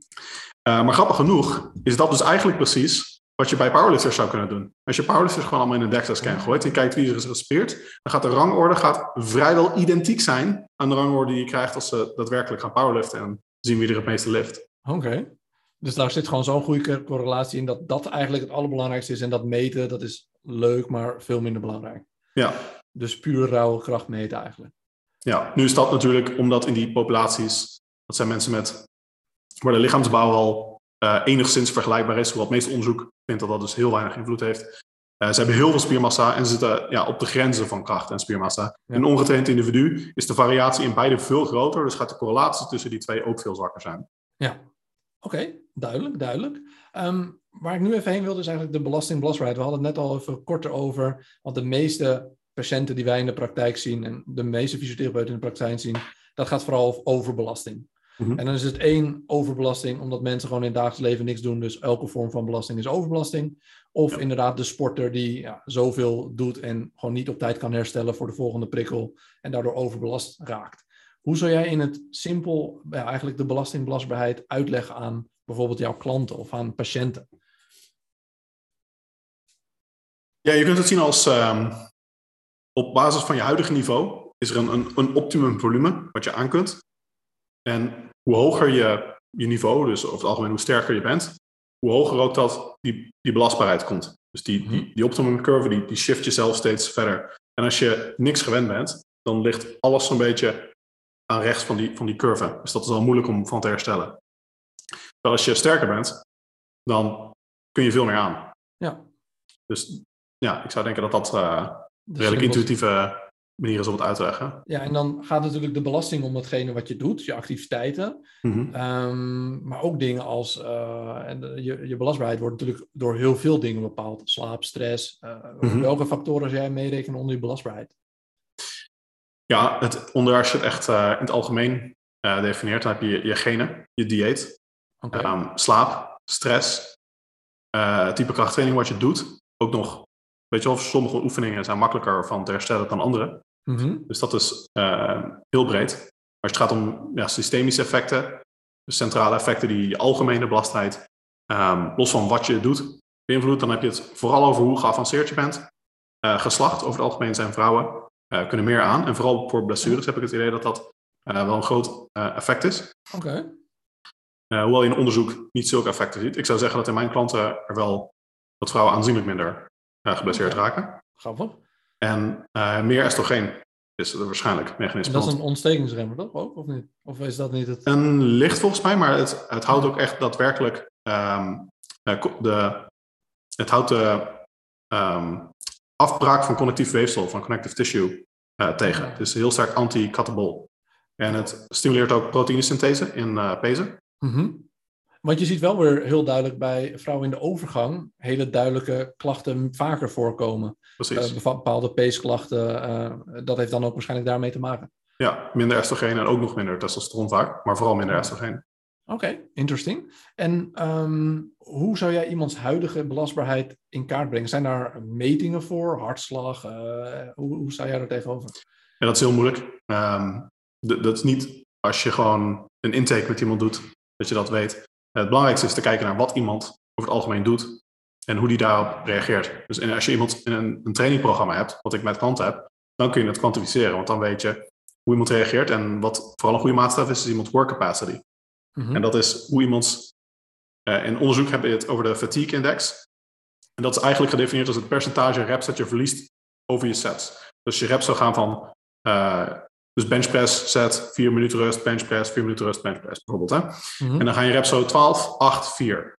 Maar grappig genoeg is dat dus eigenlijk precies wat je bij powerlifters zou kunnen doen. Als je powerlifters gewoon allemaal in een DEXA-scan gooit en kijkt wie er is gespeerd, dan gaat de rangorde gaat vrijwel identiek zijn aan de rangorde die je krijgt als ze daadwerkelijk gaan powerliften en zien wie er het meeste lift. Oké. Dus daar zit gewoon zo'n goede correlatie in dat dat eigenlijk het allerbelangrijkste is. En dat meten, dat is leuk, maar veel minder belangrijk. Ja. Dus puur rauwe kracht meten eigenlijk. Ja, nu is dat natuurlijk omdat in die populaties, dat zijn mensen met, waar de lichaamsbouw al uh, enigszins vergelijkbaar is, hoewel het meeste onderzoek vindt dat dat dus heel weinig invloed heeft. Uh, ze hebben heel veel spiermassa en ze zitten ja, op de grenzen van kracht en spiermassa. In een ongetraind individu is de variatie in beide veel groter, dus gaat de correlatie tussen die twee ook veel zwakker zijn. Ja, oké, duidelijk, duidelijk. Um, waar ik nu even heen wilde is eigenlijk de belastingbelastbaarheid. We hadden het net al even korter over, want de meeste patiënten die wij in de praktijk zien en de meeste fysiotherapeuten in de praktijk zien, dat gaat vooral over belasting. Mhm. En dan is het één overbelasting, omdat mensen gewoon in het dagelijks leven niks doen. Dus elke vorm van belasting is overbelasting. Of inderdaad de sporter die ja, zoveel doet en gewoon niet op tijd kan herstellen voor de volgende prikkel en daardoor overbelast raakt. Hoe zou jij in het simpel ja, eigenlijk de belastingbelastbaarheid uitleggen aan bijvoorbeeld jouw klanten of aan patiënten? Ja, je kunt het zien als um, op basis van je huidige niveau is er een, een, een optimum volume wat je aan kunt. En hoe hoger je, je niveau, dus over het algemeen hoe sterker je bent, hoe hoger ook dat die, die belastbaarheid komt. Dus die, die, die optimum curve, die, die shift jezelf steeds verder. En als je niks gewend bent, dan ligt alles zo'n beetje aan rechts van die, van die curve. Dus dat is al moeilijk om van te herstellen. Terwijl als je sterker bent, dan kun je veel meer aan. Ja. Dus ja, ik zou denken dat dat uh, redelijk intuïtieve manier is om het uit te leggen. Ja, en dan gaat natuurlijk de belasting om datgene wat je doet, je activiteiten. Mhm. Ehm, maar ook dingen als, uh, en je, je belastbaarheid wordt natuurlijk door heel veel dingen bepaald. Slaap, stress. Uh, Welke factoren zou jij meerekenen onder je belastbaarheid? Ja, het, je het echt in het algemeen definieert, dan heb je je genen, je dieet, okay. Ehm, slaap, stress, type krachttraining wat je doet. Ook nog Weet je wel, sommige oefeningen zijn makkelijker van te herstellen dan andere. Mhm. Dus dat is uh, heel breed. Als het gaat om ja, systemische effecten, dus centrale effecten die je algemene belastheid, um, los van wat je doet, beïnvloedt, dan heb je het vooral over hoe geavanceerd je bent. Uh, geslacht, over het algemeen zijn vrouwen, uh, kunnen meer aan. En vooral voor blessures heb ik het idee dat dat wel een groot effect is. Oké. hoewel je in onderzoek niet zulke effecten ziet. Ik zou zeggen dat in mijn klanten er wel dat vrouwen aanzienlijk minder geblesseerd raken. Grappig. En uh, meer estrogeen is er waarschijnlijk mechanisme. En dat is een ontstekingsremmer, toch? Ook, of niet? Of is dat niet het... Een licht volgens mij, maar het, het houdt ook echt daadwerkelijk um, de, het houdt de um, afbraak van connectief weefsel, van connective tissue, uh, tegen. Het is heel sterk anti-catabol. En het stimuleert ook proteïnesynthese in uh, pezen. Mm want je ziet wel weer heel duidelijk bij vrouwen in de overgang hele duidelijke klachten vaker voorkomen. Precies. Uh, bepaalde peesklachten, uh, dat heeft dan ook waarschijnlijk daarmee te maken. Ja, minder estrogeen en ook nog minder testosteron vaak, maar vooral minder estrogeen. Oké, interesting. En ehm, hoe zou jij iemands huidige belastbaarheid in kaart brengen? Zijn daar metingen voor, hartslag? Uh, hoe, hoe sta jij er tegenover? Ja, dat is heel moeilijk. Ehm, dat is niet als je gewoon een intake met iemand doet, dat je dat weet. Het belangrijkste is te kijken naar wat iemand over het algemeen doet en hoe die daarop reageert. Dus als je iemand in een, een trainingprogramma hebt, wat ik met klanten heb, dan kun je het kwantificeren. Want dan weet je hoe iemand reageert. En wat vooral een goede maatstaf is, is iemands work capacity. Mhm. En dat is hoe iemands. Uh, in onderzoek hebben je het over de fatigue index. En dat is eigenlijk gedefinieerd als het percentage reps dat je verliest over je sets. Dus je reps zou gaan van. Uh, dus benchpress set, 4 minuten rust, benchpress, 4 minuten rust, benchpress bijvoorbeeld. Hè? Mhm. En dan ga je reps zo 12, 8, 4.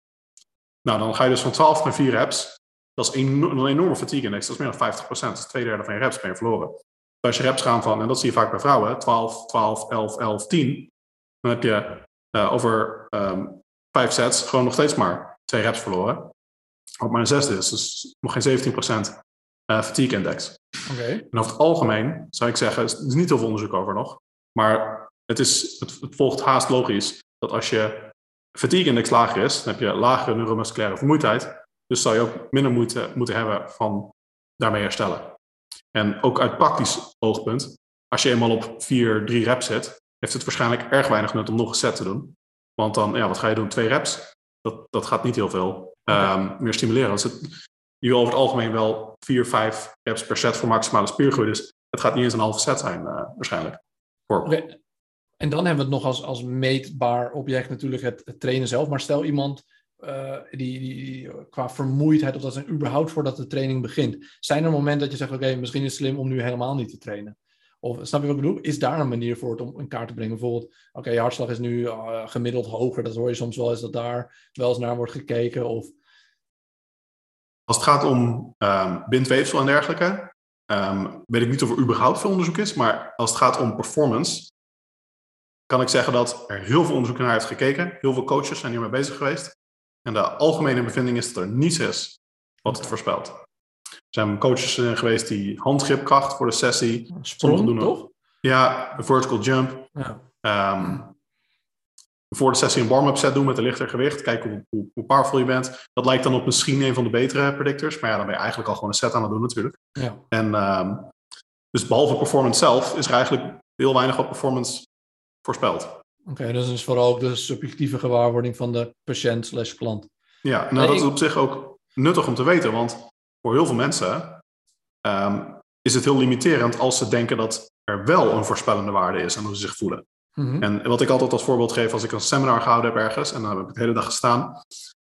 Nou, dan ga je dus van 12 naar 4 reps. Dat is een, een enorme fatigue index. Dat is meer dan 50 Dat is twee derde van je reps ben je verloren. Als je reps gaan van, en dat zie je vaak bij vrouwen, 12, 12, 11, 11, 10. Dan heb je uh, over um, vijf sets gewoon nog steeds maar twee reps verloren. Ook maar een zesde is, dus nog geen 17% uh, fatigue index. Okay. En over het algemeen zou ik zeggen, er is niet heel veel onderzoek over nog, maar het, is, het, het volgt haast logisch dat als je fatigue index lager is, dan heb je lagere neuromusculaire vermoeidheid. Dus zou je ook minder moeite moeten hebben van daarmee herstellen. En ook uit praktisch oogpunt, als je eenmaal op 4, 3 reps zit, heeft het waarschijnlijk erg weinig nut om nog een set te doen. Want dan, ja, wat ga je doen? Twee reps? Dat, dat gaat niet heel veel um, meer stimuleren. Dus het, je wil over het algemeen wel 4, 5 reps per set voor maximale spiergroei. Dus het gaat niet eens een halve set zijn, uh, waarschijnlijk. En dan hebben we het nog als, als meetbaar object natuurlijk het, trainen zelf. Maar stel iemand uh, die, die, qua vermoeidheid, of dat zijn überhaupt voordat de training begint. Zijn er momenten dat je zegt, oké, misschien is het slim om nu helemaal niet te trainen? Of snap je wat ik bedoel? Is daar een manier voor om in kaart te brengen? Bijvoorbeeld, oké, hartslag is nu uh, gemiddeld hoger. Dat hoor je soms wel eens dat daar wel eens naar wordt gekeken. Of... Als het gaat om um, bindweefsel en dergelijke, um, weet ik niet of er überhaupt veel onderzoek is. Maar als het gaat om performance, kan ik zeggen dat er heel veel onderzoek naar heeft gekeken. Heel veel coaches zijn hiermee bezig geweest. En de algemene bevinding is dat er niets is wat het voorspelt. Er zijn coaches geweest die handgripkracht voor de sessie. Sprong, doen toch? Ja, vertical jump. Ja. Um, voor de sessie een warm-up set doen met een lichter gewicht. Kijken hoe, hoe, hoe, powerful je bent. Dat lijkt dan op misschien een van de betere predictors. Maar ja, dan ben je eigenlijk al gewoon een set aan het doen natuurlijk. Ja. En um, dus behalve performance zelf is er eigenlijk heel weinig wat performance voorspelt. Oké, dus is vooral ook de subjectieve gewaarwording van de patiënt slash klant. Ja, nou dat is op zich ook nuttig om te weten, want voor heel veel mensen um, is het heel limiterend als ze denken dat er wel een voorspellende waarde is en hoe ze zich voelen. Mm -hmm. En wat ik altijd als voorbeeld geef als ik een seminar gehouden heb ergens en dan heb ik de hele dag gestaan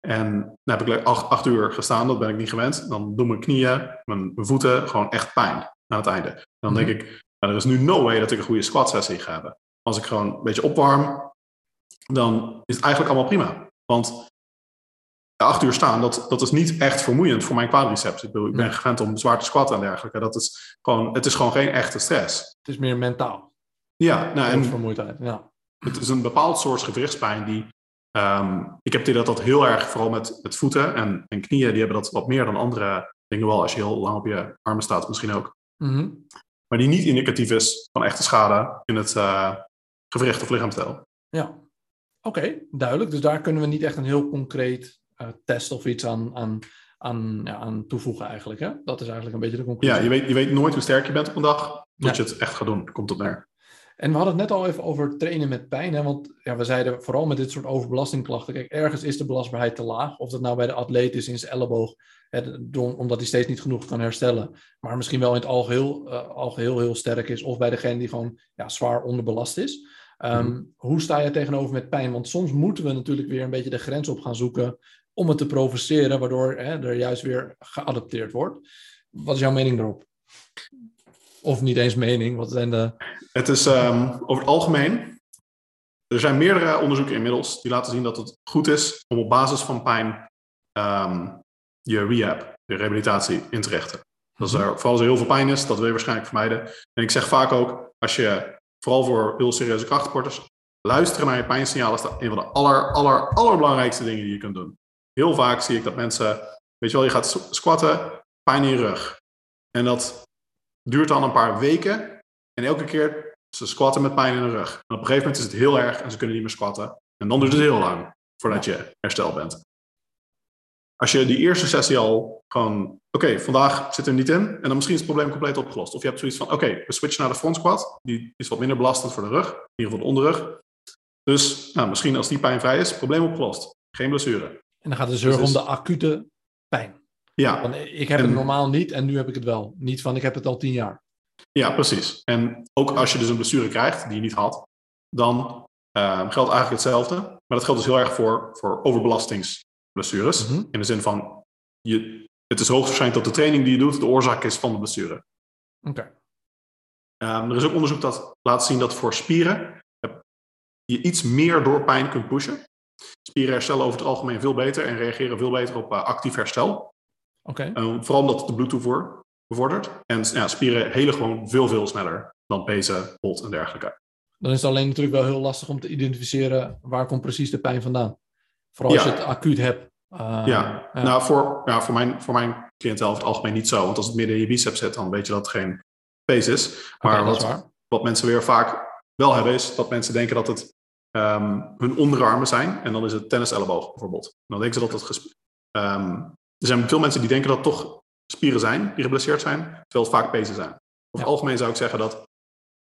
en dan heb ik acht, acht uur gestaan, dat ben ik niet gewend. Dan doen mijn knieën, mijn, mijn voeten gewoon echt pijn aan het einde. Dan denk mhm. ik, nou, er is nu no way dat ik een goede squat sessie ga hebben als ik gewoon een beetje opwarm, dan is het eigenlijk allemaal prima. Want acht uur staan, dat, dat is niet echt vermoeiend voor mijn quadriceps. Ik, bedoel, ik ben gewend om zwaar te squatten en dergelijke. Dat is gewoon, het is gewoon geen echte stress. Het is meer mentaal. Ja, nou, en vermoeidheid. Ja. Het is een bepaald soort gewrichtspijn die. Um, ik heb dat dat heel erg, vooral met, met voeten en, en knieën, die hebben dat wat meer dan andere dingen wel. Als je heel lang op je armen staat, misschien ook. Mm -hmm. Maar die niet indicatief is van echte schade in het, uh, gewricht of lichaamstel. Ja, oké, duidelijk. Dus daar kunnen we niet echt een heel concreet uh, test of iets aan, aan, aan, ja, aan toevoegen eigenlijk. Hè? Dat is eigenlijk een beetje de conclusie. Ja, je weet, je weet nooit hoe sterk je bent op een dag, tot je het echt gaat doen. Komt op neer. En we hadden het net al even over trainen met pijn. Hè? Want ja, we zeiden vooral met dit soort overbelastingklachten. Kijk, ergens is de belastbaarheid te laag. Of dat nou bij de atleet is in zijn elleboog. Hè, omdat hij steeds niet genoeg kan herstellen. Maar misschien wel in het algeheel, uh, algeheel heel sterk is. Of bij degene die gewoon ja, zwaar onderbelast is. Um, Hoe sta je tegenover met pijn? Want soms moeten we natuurlijk weer een beetje de grens op gaan zoeken om het te provoceren, waardoor hè, er juist weer geadapteerd wordt. Wat is jouw mening daarop? Of niet eens mening? Wat zijn de... Het is um, over het algemeen. Er zijn meerdere onderzoeken inmiddels die laten zien dat het goed is om op basis van pijn um, je rehab, je rehabilitatie, in te richten. Dat er, mhm. vooral als er heel veel pijn is, dat wil je waarschijnlijk vermijden. En ik zeg vaak ook, als je vooral voor heel serieuze krachtsporters, luisteren naar je pijnsignalen is een van de aller, aller, allerbelangrijkste dingen die je kunt doen. Heel vaak zie ik dat mensen, weet je wel, je gaat squatten, pijn in je rug. En dat duurt dan een paar weken. En elke keer ze squatten met pijn in de rug. En op een gegeven moment is het heel erg en ze kunnen niet meer squatten. En dan duurt het heel lang voordat je hersteld bent. Als je die eerste sessie al gewoon, oké, vandaag zit er niet in, en dan misschien is het probleem compleet opgelost. Of je hebt zoiets van, oké, we switchen naar de front squat, die is wat minder belastend voor de rug, in ieder geval de onderrug. Dus nou, misschien als die pijn vrij is, probleem opgelost. Geen blessure. En dan gaat het Dus- om de acute pijn. Ja, Want ik heb En- het normaal niet en nu heb ik het wel. Niet van ik heb het al tien jaar. ja, precies. En ook als je dus een blessure krijgt die je niet had, dan eh, geldt eigenlijk hetzelfde. Maar dat geldt dus heel erg voor, voor overbelastingsblessures. Mhm. In de zin van, je, het is hoogstwaarschijnlijk dat de training die je doet de oorzaak is van de blessure. Oké. Ehm, er is ook onderzoek dat laat zien dat voor spieren eh, je iets meer door pijn kunt pushen. Spieren herstellen over het algemeen veel beter en reageren veel beter op eh, actief herstel. Oké. Ehm, vooral omdat het de bloedtoevoer bevordert. En ja, spieren helen gewoon veel, veel sneller dan pezen, holt en dergelijke. Dan is het alleen natuurlijk wel heel lastig om te identificeren waar komt precies de pijn vandaan. Vooral als Ja. je het acuut hebt. Uh, ja, nou voor, ja, voor, mijn, voor mijn cliënten over het algemeen niet zo. Want als het midden in je bicep zit, dan weet je dat het geen pees is. Maar wat, wat mensen weer vaak wel hebben, is dat mensen denken dat het ehm, hun onderarmen zijn. En dan is het tenniselleboog bijvoorbeeld. Dan denken ze dat het... ehm, er zijn veel mensen die denken dat het toch spieren zijn die geblesseerd zijn, terwijl het vaak pezen zijn. Over het algemeen zou ik zeggen dat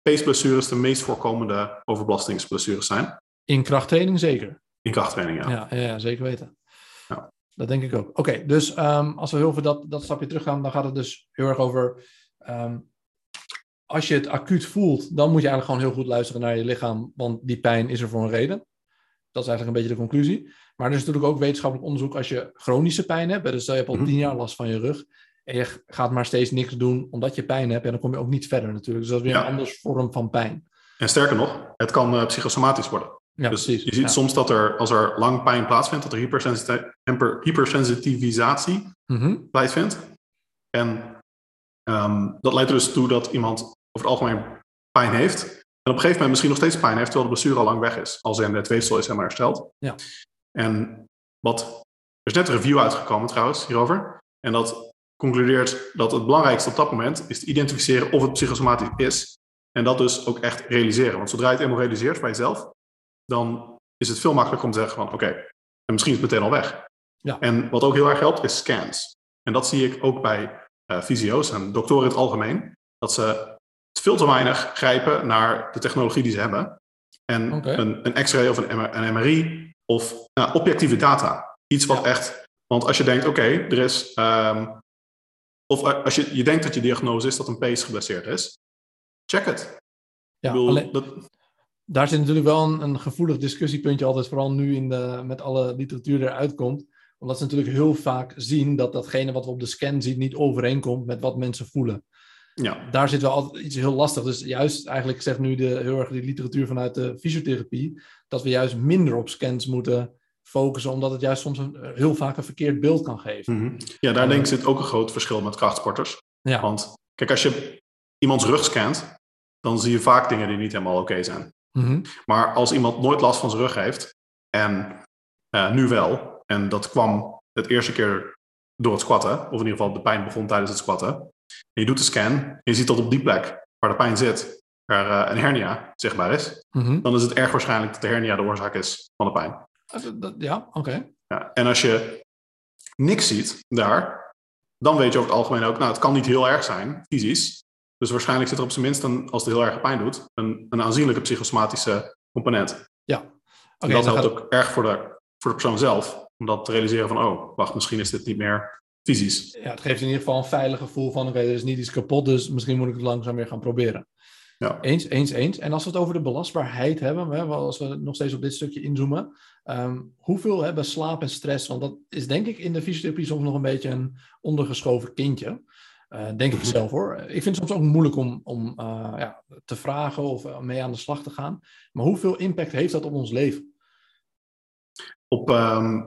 peesblessures de meest voorkomende overbelastingsblessures zijn. In krachttraining zeker. In krachttraining, ja. Ja, ja, zeker weten. Ja. Dat denk ik ook. Oké, dus ehm, als we heel veel dat, dat stapje terug gaan, dan gaat het dus heel erg over. ehm, als je het acuut voelt, dan moet je eigenlijk gewoon heel goed luisteren naar je lichaam, want die pijn is er voor een reden. Dat is eigenlijk een beetje de conclusie. Maar er is natuurlijk ook wetenschappelijk onderzoek als je chronische pijn hebt. Dus stel je hebt al Mhm. tien jaar last van je rug. En je gaat maar steeds niks doen omdat je pijn hebt. En dan kom je ook niet verder natuurlijk. Dus dat is weer Ja. een andere vorm van pijn. En sterker nog, het kan eh, psychosomatisch worden. Ja, dus precies. je ziet Ja. soms dat er, als er lang pijn plaatsvindt, dat er hypersensiti- hyper- hypersensitivisatie Mhm. plaatsvindt. En ehm, dat leidt er dus toe dat iemand over het algemeen pijn heeft. En op een gegeven moment misschien nog steeds pijn heeft, terwijl de blessure al lang weg is. Als in het weefsel is helemaal hersteld. Ja. En wat, er is net een review uitgekomen trouwens hierover. En dat concludeert dat het belangrijkste op dat moment is te identificeren of het psychosomatisch is. En dat dus ook echt realiseren. Want zodra je het eenmaal realiseert bij jezelf, dan is het veel makkelijker om te zeggen van oké, en misschien is het meteen al weg. Ja. En wat ook heel erg helpt, is scans. En dat zie ik ook bij eh fysio's en doktoren in het algemeen. Dat ze veel te weinig grijpen naar de technologie die ze hebben. En een, een x-ray of een, MRI of nou, objectieve data. Iets wat echt... Want als je denkt, oké, er is... ehm, of eh, als je, je denkt dat je diagnose is dat een pees geblesseerd is. Check het. Ja, bedoel, alleen- dat, daar zit natuurlijk wel een, een gevoelig discussiepuntje altijd, vooral nu in de, met alle literatuur die eruit komt. Omdat ze natuurlijk heel vaak zien dat datgene wat we op de scan zien niet overeenkomt met wat mensen voelen. Ja, Daar zit wel altijd iets heel lastig. Dus juist eigenlijk zegt nu de, heel erg de literatuur vanuit de fysiotherapie, dat we juist minder op scans moeten focussen, omdat het juist soms een, heel vaak een verkeerd beeld kan geven. mhm. ja, daar denk ik zit ook een groot verschil met krachtsporters. Ja, Want kijk, als je iemands rug scant, dan zie je vaak dingen die niet helemaal oké zijn. Mhm. Maar als iemand nooit last van zijn rug heeft, en eh, nu wel, en dat kwam het eerste keer door het squatten, of in ieder geval de pijn begon tijdens het squatten, en je doet de scan, en je ziet dat op die plek waar de pijn zit, er eh, een hernia zichtbaar is, Mhm. dan is het erg waarschijnlijk dat de hernia de oorzaak is van de pijn. Ah, Ja, oké. Ja, en als je niks ziet daar, dan weet je over het algemeen ook, nou, het kan niet heel erg zijn, fysisch. Dus waarschijnlijk zit er op zijn minst, een, als het heel erg pijn doet, een, een aanzienlijke psychosomatische component. Ja. En Oké, dat helpt gaat- ook erg voor de, voor de persoon zelf, om dat te realiseren van, oh, wacht, misschien is dit niet meer fysisch. ja, het geeft in ieder geval een veilig gevoel van, oké, er is niet iets kapot, dus misschien moet ik het langzaam weer gaan proberen. Ja. Eens, eens, eens. En als we het over de belastbaarheid hebben, hè, als we nog steeds op dit stukje inzoomen, ehm, hoeveel hebben slaap en stress? Want dat is denk ik in de fysiotherapie soms nog een beetje een ondergeschoven kindje. Eh, denk ik Mhm. zelf hoor. Ik vind het soms ook moeilijk om, om eh, ja, te vragen of eh, mee aan de slag te gaan. Maar hoeveel impact heeft dat op ons leven? Op, ehm,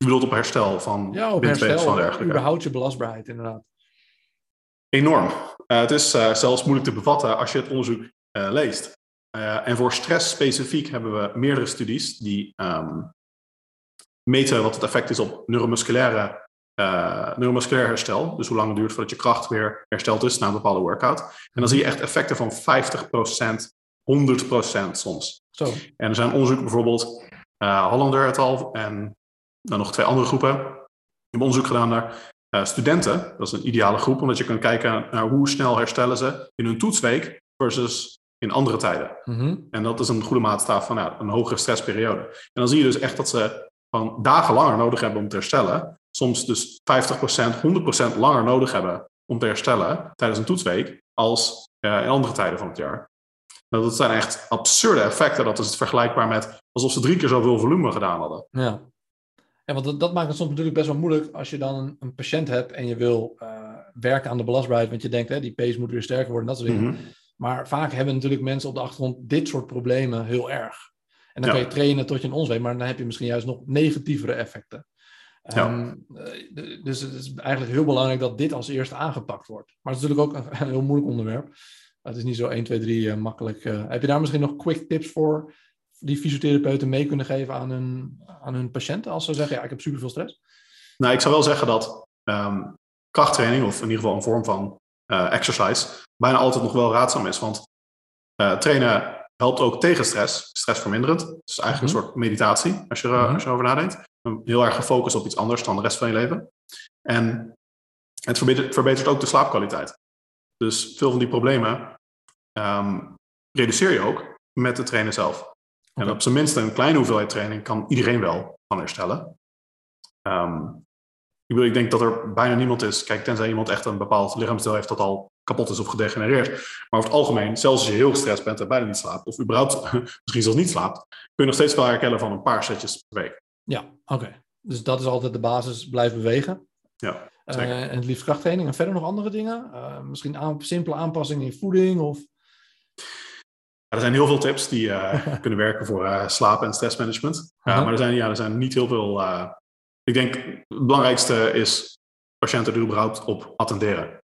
je bedoelt op herstel van Ja, op herstel, en dergelijke. überhaupt je belastbaarheid inderdaad. Enorm. Eh, het is eh, zelfs moeilijk te bevatten als je het onderzoek eh, leest. En voor stress specifiek hebben we meerdere studies die ehm, meten wat het effect is op neuromusculaire, neuromusculair herstel. Dus hoe lang het duurt voordat je kracht weer hersteld is na een bepaalde workout. En dan zie je echt effecten van 50%, 100% soms. Zo, En er zijn onderzoeken bijvoorbeeld Hollander et al. En dan nog twee andere groepen. Ik heb onderzoek gedaan naar uh, studenten. Dat is een ideale groep, omdat je kan kijken naar hoe snel herstellen ze in hun toetsweek versus in andere tijden. Mhm. En dat is een goede maatstaf van ja, een hogere stressperiode. En dan zie je dus echt dat ze van dagen langer nodig hebben om te herstellen. Soms dus 50%, 100% langer nodig hebben om te herstellen tijdens een toetsweek als uh, in andere tijden van het jaar. Nou, dat zijn echt absurde effecten. Dat is het vergelijkbaar met alsof ze drie keer zoveel volume gedaan hadden. Ja. Ja, want dat, dat, maakt het soms natuurlijk best wel moeilijk als je dan een, een patiënt hebt en je wil uh, werken aan de belastbaarheid, want je denkt, hè, die pace moet weer sterker worden, dat soort dingen. Mhm. Maar vaak hebben natuurlijk mensen op de achtergrond dit soort problemen heel erg. En dan Ja. kan je trainen tot je een ons weet, maar dan heb je misschien juist nog negatievere effecten. Ja. Ehm, eh, dus het is eigenlijk heel belangrijk dat dit als eerste aangepakt wordt. Maar het is natuurlijk ook een, een heel moeilijk onderwerp. Het is niet zo 1, 2, 3 eh, makkelijk. eh. heb je daar misschien nog quick tips voor die fysiotherapeuten mee kunnen geven aan hun, aan hun patiënten als ze zeggen, ja, ik heb superveel stress? Nou, ik zou wel zeggen dat ehm, krachttraining, of in ieder geval een vorm van eh, exercise, bijna altijd nog wel raadzaam is. Want eh, trainen helpt ook tegen stress, stressverminderend. Het is eigenlijk een soort meditatie, als je, Mhm. als je erover nadenkt. Heel erg gefocust op iets anders dan de rest van je leven. En het verbetert, verbetert ook de slaapkwaliteit. Dus veel van die problemen ehm, reduceer je ook met het trainen zelf. En op zijn minst een kleine hoeveelheid training kan iedereen wel van herstellen. Ehm, ik, bedoel, ik denk dat er bijna niemand is, kijk, tenzij iemand echt een bepaald lichaamsdeel heeft dat al kapot is of gedegenereerd. Maar over het algemeen, zelfs als je heel gestrest bent en bijna niet slaapt, of überhaupt misschien zelfs niet slaapt, kun je nog steeds wel herkennen van een paar setjes per week. Ja, oké. Dus dat is altijd de basis, blijf bewegen. Ja, Eh, en het liefst krachttraining. En verder nog andere dingen? Eh, misschien aan, simpele aanpassingen in voeding of... Er zijn heel veel tips die eh, kunnen werken voor eh, slaap- en stressmanagement. Maar er zijn, ja, er zijn niet heel veel. eh, ik denk het belangrijkste is patiënten er überhaupt op attenderen.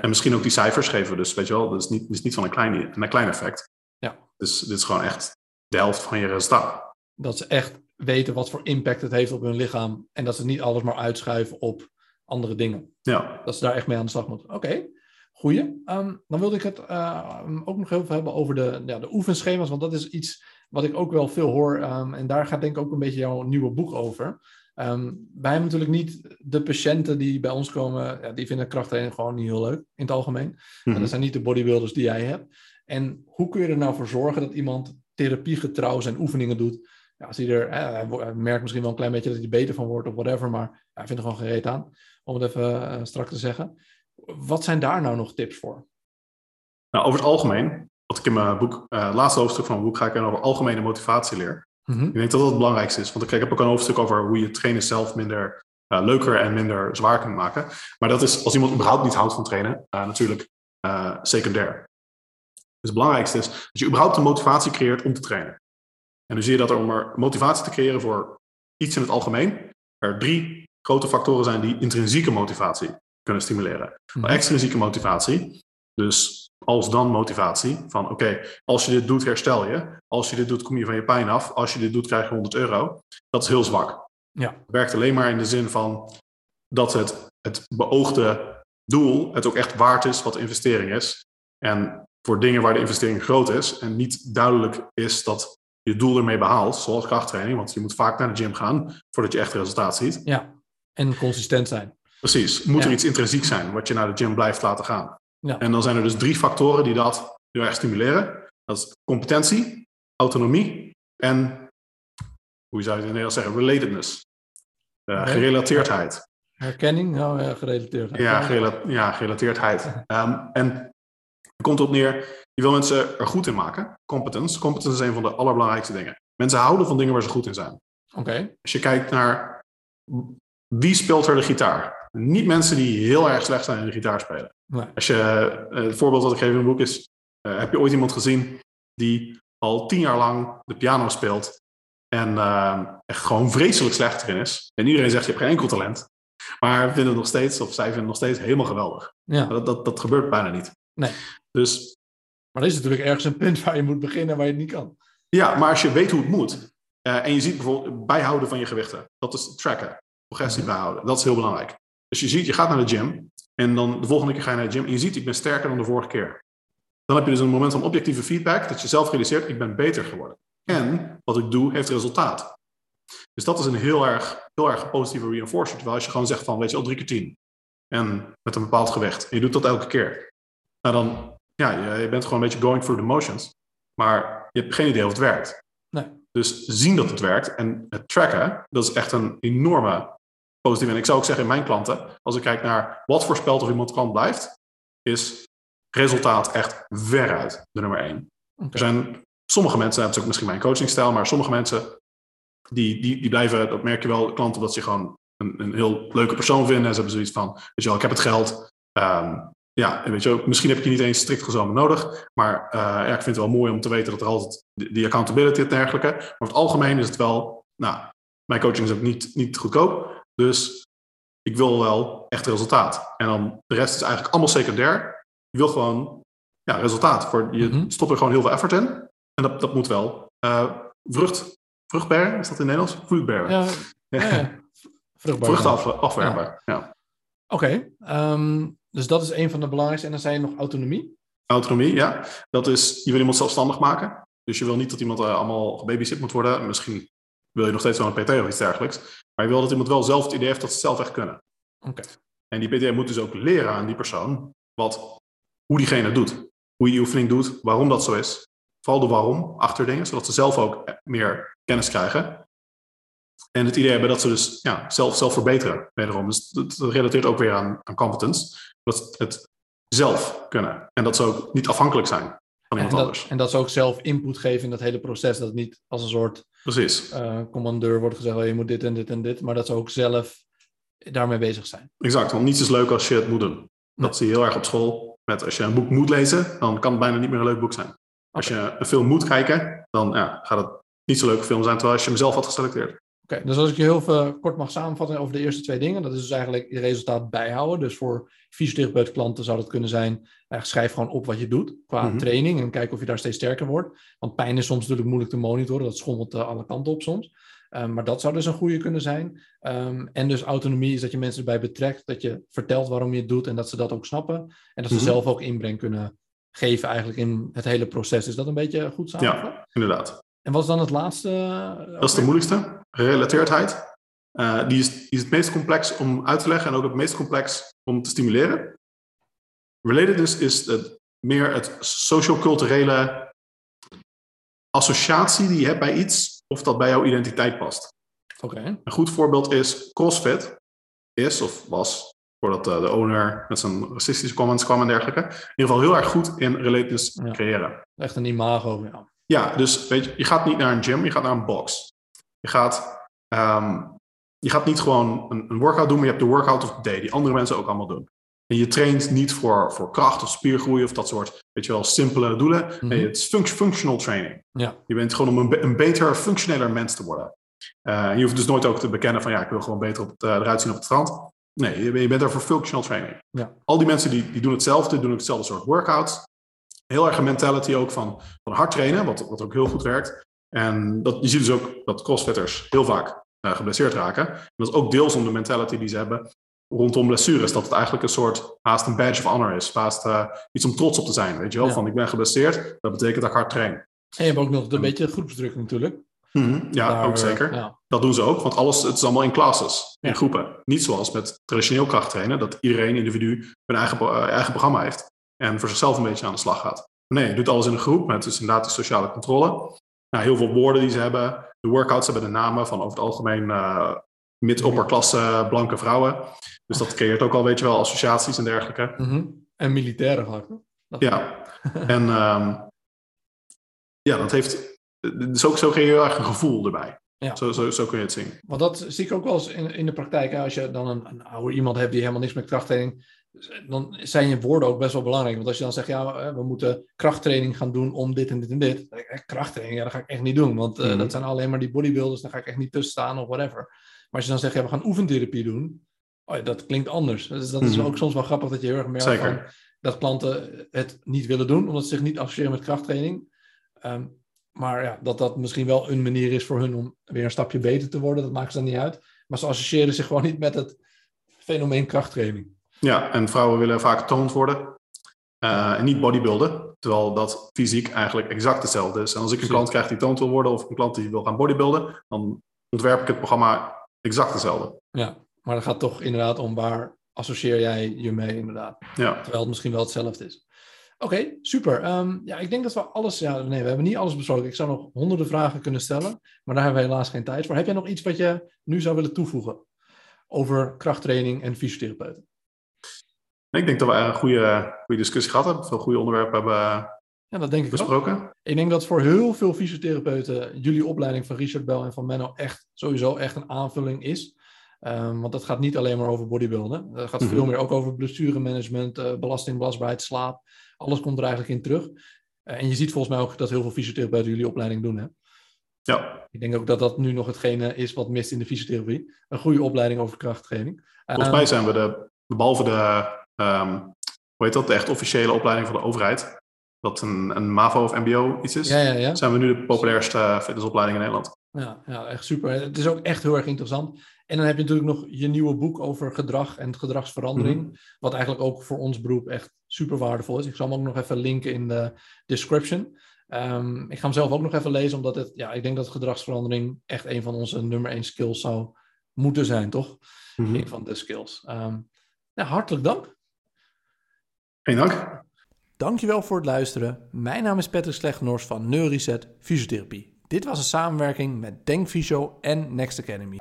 En misschien ook die cijfers geven. Dus weet je wel, dat is niet, dat is niet van een klein, een klein effect. Ja. Dus dit is gewoon echt de helft van je resultaat. Dat ze echt weten wat voor impact het heeft op hun lichaam. En dat ze niet alles maar uitschuiven op andere dingen. Ja, Dat ze daar echt mee aan de slag moeten. Oké, goeie. Ehm, dan wilde ik het eh, ook nog even hebben over de, ja, de oefenschema's. Want dat is iets wat ik ook wel veel hoor. ehm, en daar gaat denk ik ook een beetje jouw nieuwe boek over. Ehm, wij hebben natuurlijk niet de patiënten die bij ons komen. Ja, die vinden krachttraining gewoon niet heel leuk in het algemeen. Mhm. Dat zijn niet de bodybuilders die jij hebt. En hoe kun je er nou voor zorgen dat iemand therapiegetrouw zijn oefeningen doet? Ja, als hij er, eh, hij merkt misschien wel een klein beetje dat hij er beter van wordt of whatever, maar ja, hij vindt er gewoon gereed aan, om het even eh, strak te zeggen. Wat zijn daar nou nog tips voor? nou, over het algemeen, wat ik in mijn boek, eh, laatste hoofdstuk van mijn boek, ga ik over algemene motivatieleer. Ik denk dat dat het belangrijkste is. Want ik heb ook een hoofdstuk over hoe je trainen zelf minder eh, leuker en minder zwaar kunt maken. Maar dat is als iemand überhaupt niet houdt van trainen, eh, natuurlijk secundair. Dus het belangrijkste is dat je überhaupt de motivatie creëert om te trainen. En nu zie je dat er om er motivatie te creëren voor iets in het algemeen, er drie grote factoren zijn die intrinsieke motivatie kunnen stimuleren. Mhm. Extrinsieke motivatie, dus als dan motivatie van oké, als je dit doet herstel je, als je dit doet kom je van je pijn af, als je dit doet krijg je 100 euro. Dat is heel zwak. Ja, Het werkt alleen maar in de zin van dat het, het beoogde doel het ook echt waard is wat de investering is. En voor dingen waar de investering groot is en niet duidelijk is dat je doel ermee behaalt, zoals krachttraining, want je moet vaak naar de gym gaan voordat je echt resultaat ziet. ja. En consistent zijn. Precies, moet er iets intrinsiek zijn wat je naar de gym blijft laten gaan. Ja. En dan zijn er dus drie factoren die dat heel erg stimuleren. Dat is competentie, autonomie en, hoe zou je het in het Nederlands zeggen, relatedness. Eh, gerelateerdheid. Herkenning, nou ja, gerelateerd. Ja, gerela- ja gerelateerdheid. Ehm, en het komt op neer, je wil mensen er goed in maken. Competence. Competence is een van de allerbelangrijkste dingen. Mensen houden van dingen waar ze goed in zijn. Oké, Als je kijkt naar wie speelt er de gitaar? Niet mensen die heel erg slecht zijn in de gitaar spelen. nee. Als je, eh, het voorbeeld dat ik geef in mijn boek is, eh, heb je ooit iemand gezien die al tien jaar lang de piano speelt en eh, echt gewoon vreselijk slecht erin is? En iedereen zegt je hebt geen enkel talent, maar vinden het nog steeds, of zij vinden het nog steeds helemaal geweldig. Ja, Dat, dat, dat gebeurt bijna niet. Nee. Dus maar er is natuurlijk ergens een punt waar je moet beginnen waar je het niet kan. ja, maar als je weet hoe het moet en je ziet bijvoorbeeld bijhouden van je gewichten, dat is tracken, progressie Mhm. bijhouden, dat is heel belangrijk. Dus je ziet, je gaat naar de gym en dan de volgende keer ga je naar de gym en je ziet, ik ben sterker dan de vorige keer. Dan heb je dus een moment van objectieve feedback dat je zelf realiseert, ik ben beter geworden. En wat ik doe heeft resultaat. Dus dat is een heel erg, heel erg positieve reinforcer. Terwijl als je gewoon zegt van, weet je al, drie keer tien. En met een bepaald gewicht. En je doet dat elke keer. Nou dan, ja, je, bent gewoon een beetje going through the motions. Maar je hebt geen idee of het werkt. Nee. Dus zien dat het werkt en het tracken, dat is echt een enorme positieve. En ik zou ook zeggen in mijn klanten, als ik kijk naar wat voorspelt of iemand klant blijft, is resultaat echt veruit de nummer één. Er zijn sommige mensen, dat is ook misschien mijn coachingstijl, maar sommige mensen die, die, die blijven, dat merk je wel, klanten, dat ze gewoon een, een heel leuke persoon vinden. En ze hebben zoiets van, weet je wel, ik heb het geld. Um, ja, weet je, misschien heb ik je niet eens strikt gezomen nodig. Maar uh, ja, ik vind het wel mooi om te weten dat er altijd die accountability en dergelijke. Maar over het algemeen is het wel, nou, mijn coaching is ook niet, niet goedkoop. Dus ik wil wel echt resultaat. En dan de rest is eigenlijk allemaal secundair. Je wil gewoon ja, resultaat. Voor, je mm stopt er gewoon heel veel effort in. En dat, dat moet wel. Uh, vrucht, vruchtbaar, is dat in Nederlands? Vruchtbaar. Ja, ja, Vruchtbaar. Vruchten ja. Oké, ehm, dus dat is een van de belangrijkste. En dan zei je nog autonomie? Autonomie, ja. Dat is, je wil iemand zelfstandig maken. Dus je wil niet dat iemand uh, allemaal gebabysit moet worden. Misschien wil je nog steeds wel een PT of iets dergelijks. Maar je wil dat iemand wel zelf het idee heeft dat ze het zelf echt kunnen. Oké. En die PT moet dus ook leren aan die persoon wat, hoe diegene doet. Hoe je die oefening doet, waarom dat zo is. Vooral de waarom achter dingen, zodat ze zelf ook meer kennis krijgen. En het idee hebben dat ze dus ja, zelf, zelf verbeteren, wederom. Dus dat, relateert ook weer aan, aan competence. Dat het zelf kunnen. En dat ze ook niet afhankelijk zijn van iemand en dat, anders. En dat ze ook zelf input geven in dat hele proces. Dat het niet als een soort Precies. Uh, commandeur wordt gezegd, oh, je moet dit en dit en dit. Maar dat ze ook zelf daarmee bezig zijn. Exact, want niets is leuk als je het moet doen. Dat zie je heel erg op school. Met als je een boek moet lezen, dan kan het bijna niet meer een leuk boek zijn. Als je een film moet kijken, dan ja, gaat het niet zo'n leuke film zijn, terwijl als je hem zelf had geselecteerd. Oké, dus als ik je heel veel kort mag samenvatten over de eerste twee dingen, dat is dus eigenlijk je resultaat bijhouden. Dus voor fysiotherapeut klanten zou dat kunnen zijn, eigenlijk schrijf gewoon op wat je doet qua mhm. training en kijk of je daar steeds sterker wordt. Want pijn is soms natuurlijk moeilijk te monitoren, dat schommelt uh, alle kanten op soms. Um, maar dat zou dus een goede kunnen zijn. Um, en dus autonomie is dat je mensen erbij betrekt, dat je vertelt waarom je het doet en dat ze dat ook snappen. En dat ze mhm. zelf ook inbreng kunnen geven eigenlijk in het hele proces. Is dat een beetje goed samengevat? Ja, inderdaad. En wat is dan het laatste? Dat is de moeilijkste. Relateerdheid. Uh, die, is, die is het meest complex om uit te leggen en ook het meest complex om te stimuleren. Relatedness is het, meer het socioculturele associatie die je hebt bij iets, of dat bij jouw identiteit past. Oké. Een goed voorbeeld is CrossFit. Is of was, voordat de owner met zijn racistische comments kwam en dergelijke, in ieder geval heel erg goed in relatedness ja. creëren. Echt een imago, ja. Ja, dus weet je, je gaat niet naar een gym, je gaat naar een box. Je gaat, um, je gaat niet gewoon een, een, workout doen, maar je hebt de workout of the day, die andere mensen ook allemaal doen. En je traint niet voor, voor kracht of spiergroei of dat soort, weet je wel, simpele doelen. Mhm. Nee, het is functional training. Ja. Je bent gewoon om een, een beter, functioneler mens te worden. Uh, je hoeft dus nooit ook te bekennen van, ja, ik wil gewoon beter op het, uh, eruit zien op het strand. Nee, je, je bent er voor functional training. Ja. Al die mensen die, die doen hetzelfde, doen hetzelfde soort workouts heel erg een mentality ook van, van hard trainen, wat, wat ook heel goed werkt. En dat, je ziet dus ook dat crossfitters heel vaak uh, geblesseerd raken. En dat is ook deels om de mentality die ze hebben rondom blessures. Dat het eigenlijk een soort haast een badge of honor is. Haast uh, iets om trots op te zijn. Weet je wel, van ik ben geblesseerd, dat betekent dat ik hard train. En je hebt ook nog een beetje groepsdruk natuurlijk. Mm ja, ook zeker. Ja. Dat doen ze ook, want alles, het is allemaal in classes, in groepen. Niet zoals met traditioneel krachttrainen, dat iedereen individu een eigen, uh, eigen programma heeft en voor zichzelf een beetje aan de slag gaat. Nee, je doet alles in een groep met dus inderdaad die sociale controle. Nou, heel veel woorden die ze hebben. De workouts hebben de namen van over het algemeen uh, mid-opperklasse blanke vrouwen. Dus dat creëert ook al, weet je wel, associaties en dergelijke. Mm En militaire vaak. Ja, en um, ja, dat heeft. Dus ook zo creëer je heel erg een gevoel erbij. Ja. Zo, zo, zo, kun je het zien. Want dat zie ik ook wel eens in, in de praktijk. Als je dan een, een oude iemand hebt die helemaal niks met krachttraining dan zijn je woorden ook best wel belangrijk. Want als je dan zegt, ja, we moeten krachttraining gaan doen om dit en dit en dit. Krachttraining, ja, dat ga ik echt niet doen. Want uh, dat zijn alleen maar die bodybuilders, daar ga ik echt niet tussen staan of whatever. Maar als je dan zegt, ja, we gaan oefentherapie doen. Oh, ja, dat klinkt anders. Dus dat is mhm. ook soms wel grappig dat je heel erg merkt van, dat klanten het niet willen doen, omdat ze zich niet associëren met krachttraining. Um, maar ja, dat dat misschien wel een manier is voor hun om weer een stapje beter te worden, dat maakt ze dan niet uit. Maar ze associëren zich gewoon niet met het fenomeen krachttraining. Ja, en vrouwen willen vaak toned worden. Uh, en niet bodybuilden, terwijl dat fysiek eigenlijk exact hetzelfde is. En als ik een klant krijg die toned wil worden of een klant die wil gaan bodybuilden, dan ontwerp ik het programma exact hetzelfde. Ja, maar dan gaat toch inderdaad om waar associeer jij je mee inderdaad. Ja. Terwijl het misschien wel hetzelfde is. Oké, super. Ehm, ja, ik denk dat we alles... Ja, nee, we hebben niet alles besproken. Ik zou nog honderden vragen kunnen stellen, maar daar hebben we helaas geen tijd voor. Heb jij nog iets wat je nu zou willen toevoegen over krachttraining en fysiotherapeuten? Ik denk dat we een goede, goede discussie gehad hebben. Veel goede onderwerpen hebben ja, dat denk ik besproken. Ook. Ik denk dat voor heel veel fysiotherapeuten jullie opleiding van Richard Bell en van Menno echt sowieso echt een aanvulling is. Um, want dat gaat niet alleen maar over bodybuilden. Dat gaat veel mhm. meer ook over blessuremanagement, uh, belasting, belastbaarheid, slaap. Alles komt er eigenlijk in terug. Uh, en je ziet volgens mij ook dat heel veel fysiotherapeuten jullie opleiding doen. Hè? Ja. Ik denk ook dat dat nu nog hetgene is wat mist in de fysiotherapie. Een goede opleiding over krachttraining. Volgens mij ehm, zijn we de, behalve de, um, hoe heet dat, de echt officiële opleiding van de overheid, dat een, een MAVO of MBO iets is, ja, ja, ja. zijn we nu de populairste fitnessopleiding in Nederland. Ja, ja, echt super. Het is ook echt heel erg interessant. En dan heb je natuurlijk nog je nieuwe boek over gedrag en gedragsverandering. Mhm. Wat eigenlijk ook voor ons beroep echt super waardevol is. Ik zal hem ook nog even linken in de description. Um, ik ga hem zelf ook nog even lezen, omdat het, ja, ik denk dat gedragsverandering echt een van onze nummer één skills zou moeten zijn, toch? Mm Een van de skills. Um, ja, hartelijk dank. Geen dank. Dankjewel voor het luisteren. Mijn naam is Patrick Slechtnors van Neureset Fysiotherapie. Dit was een samenwerking met Denk en Next Academy.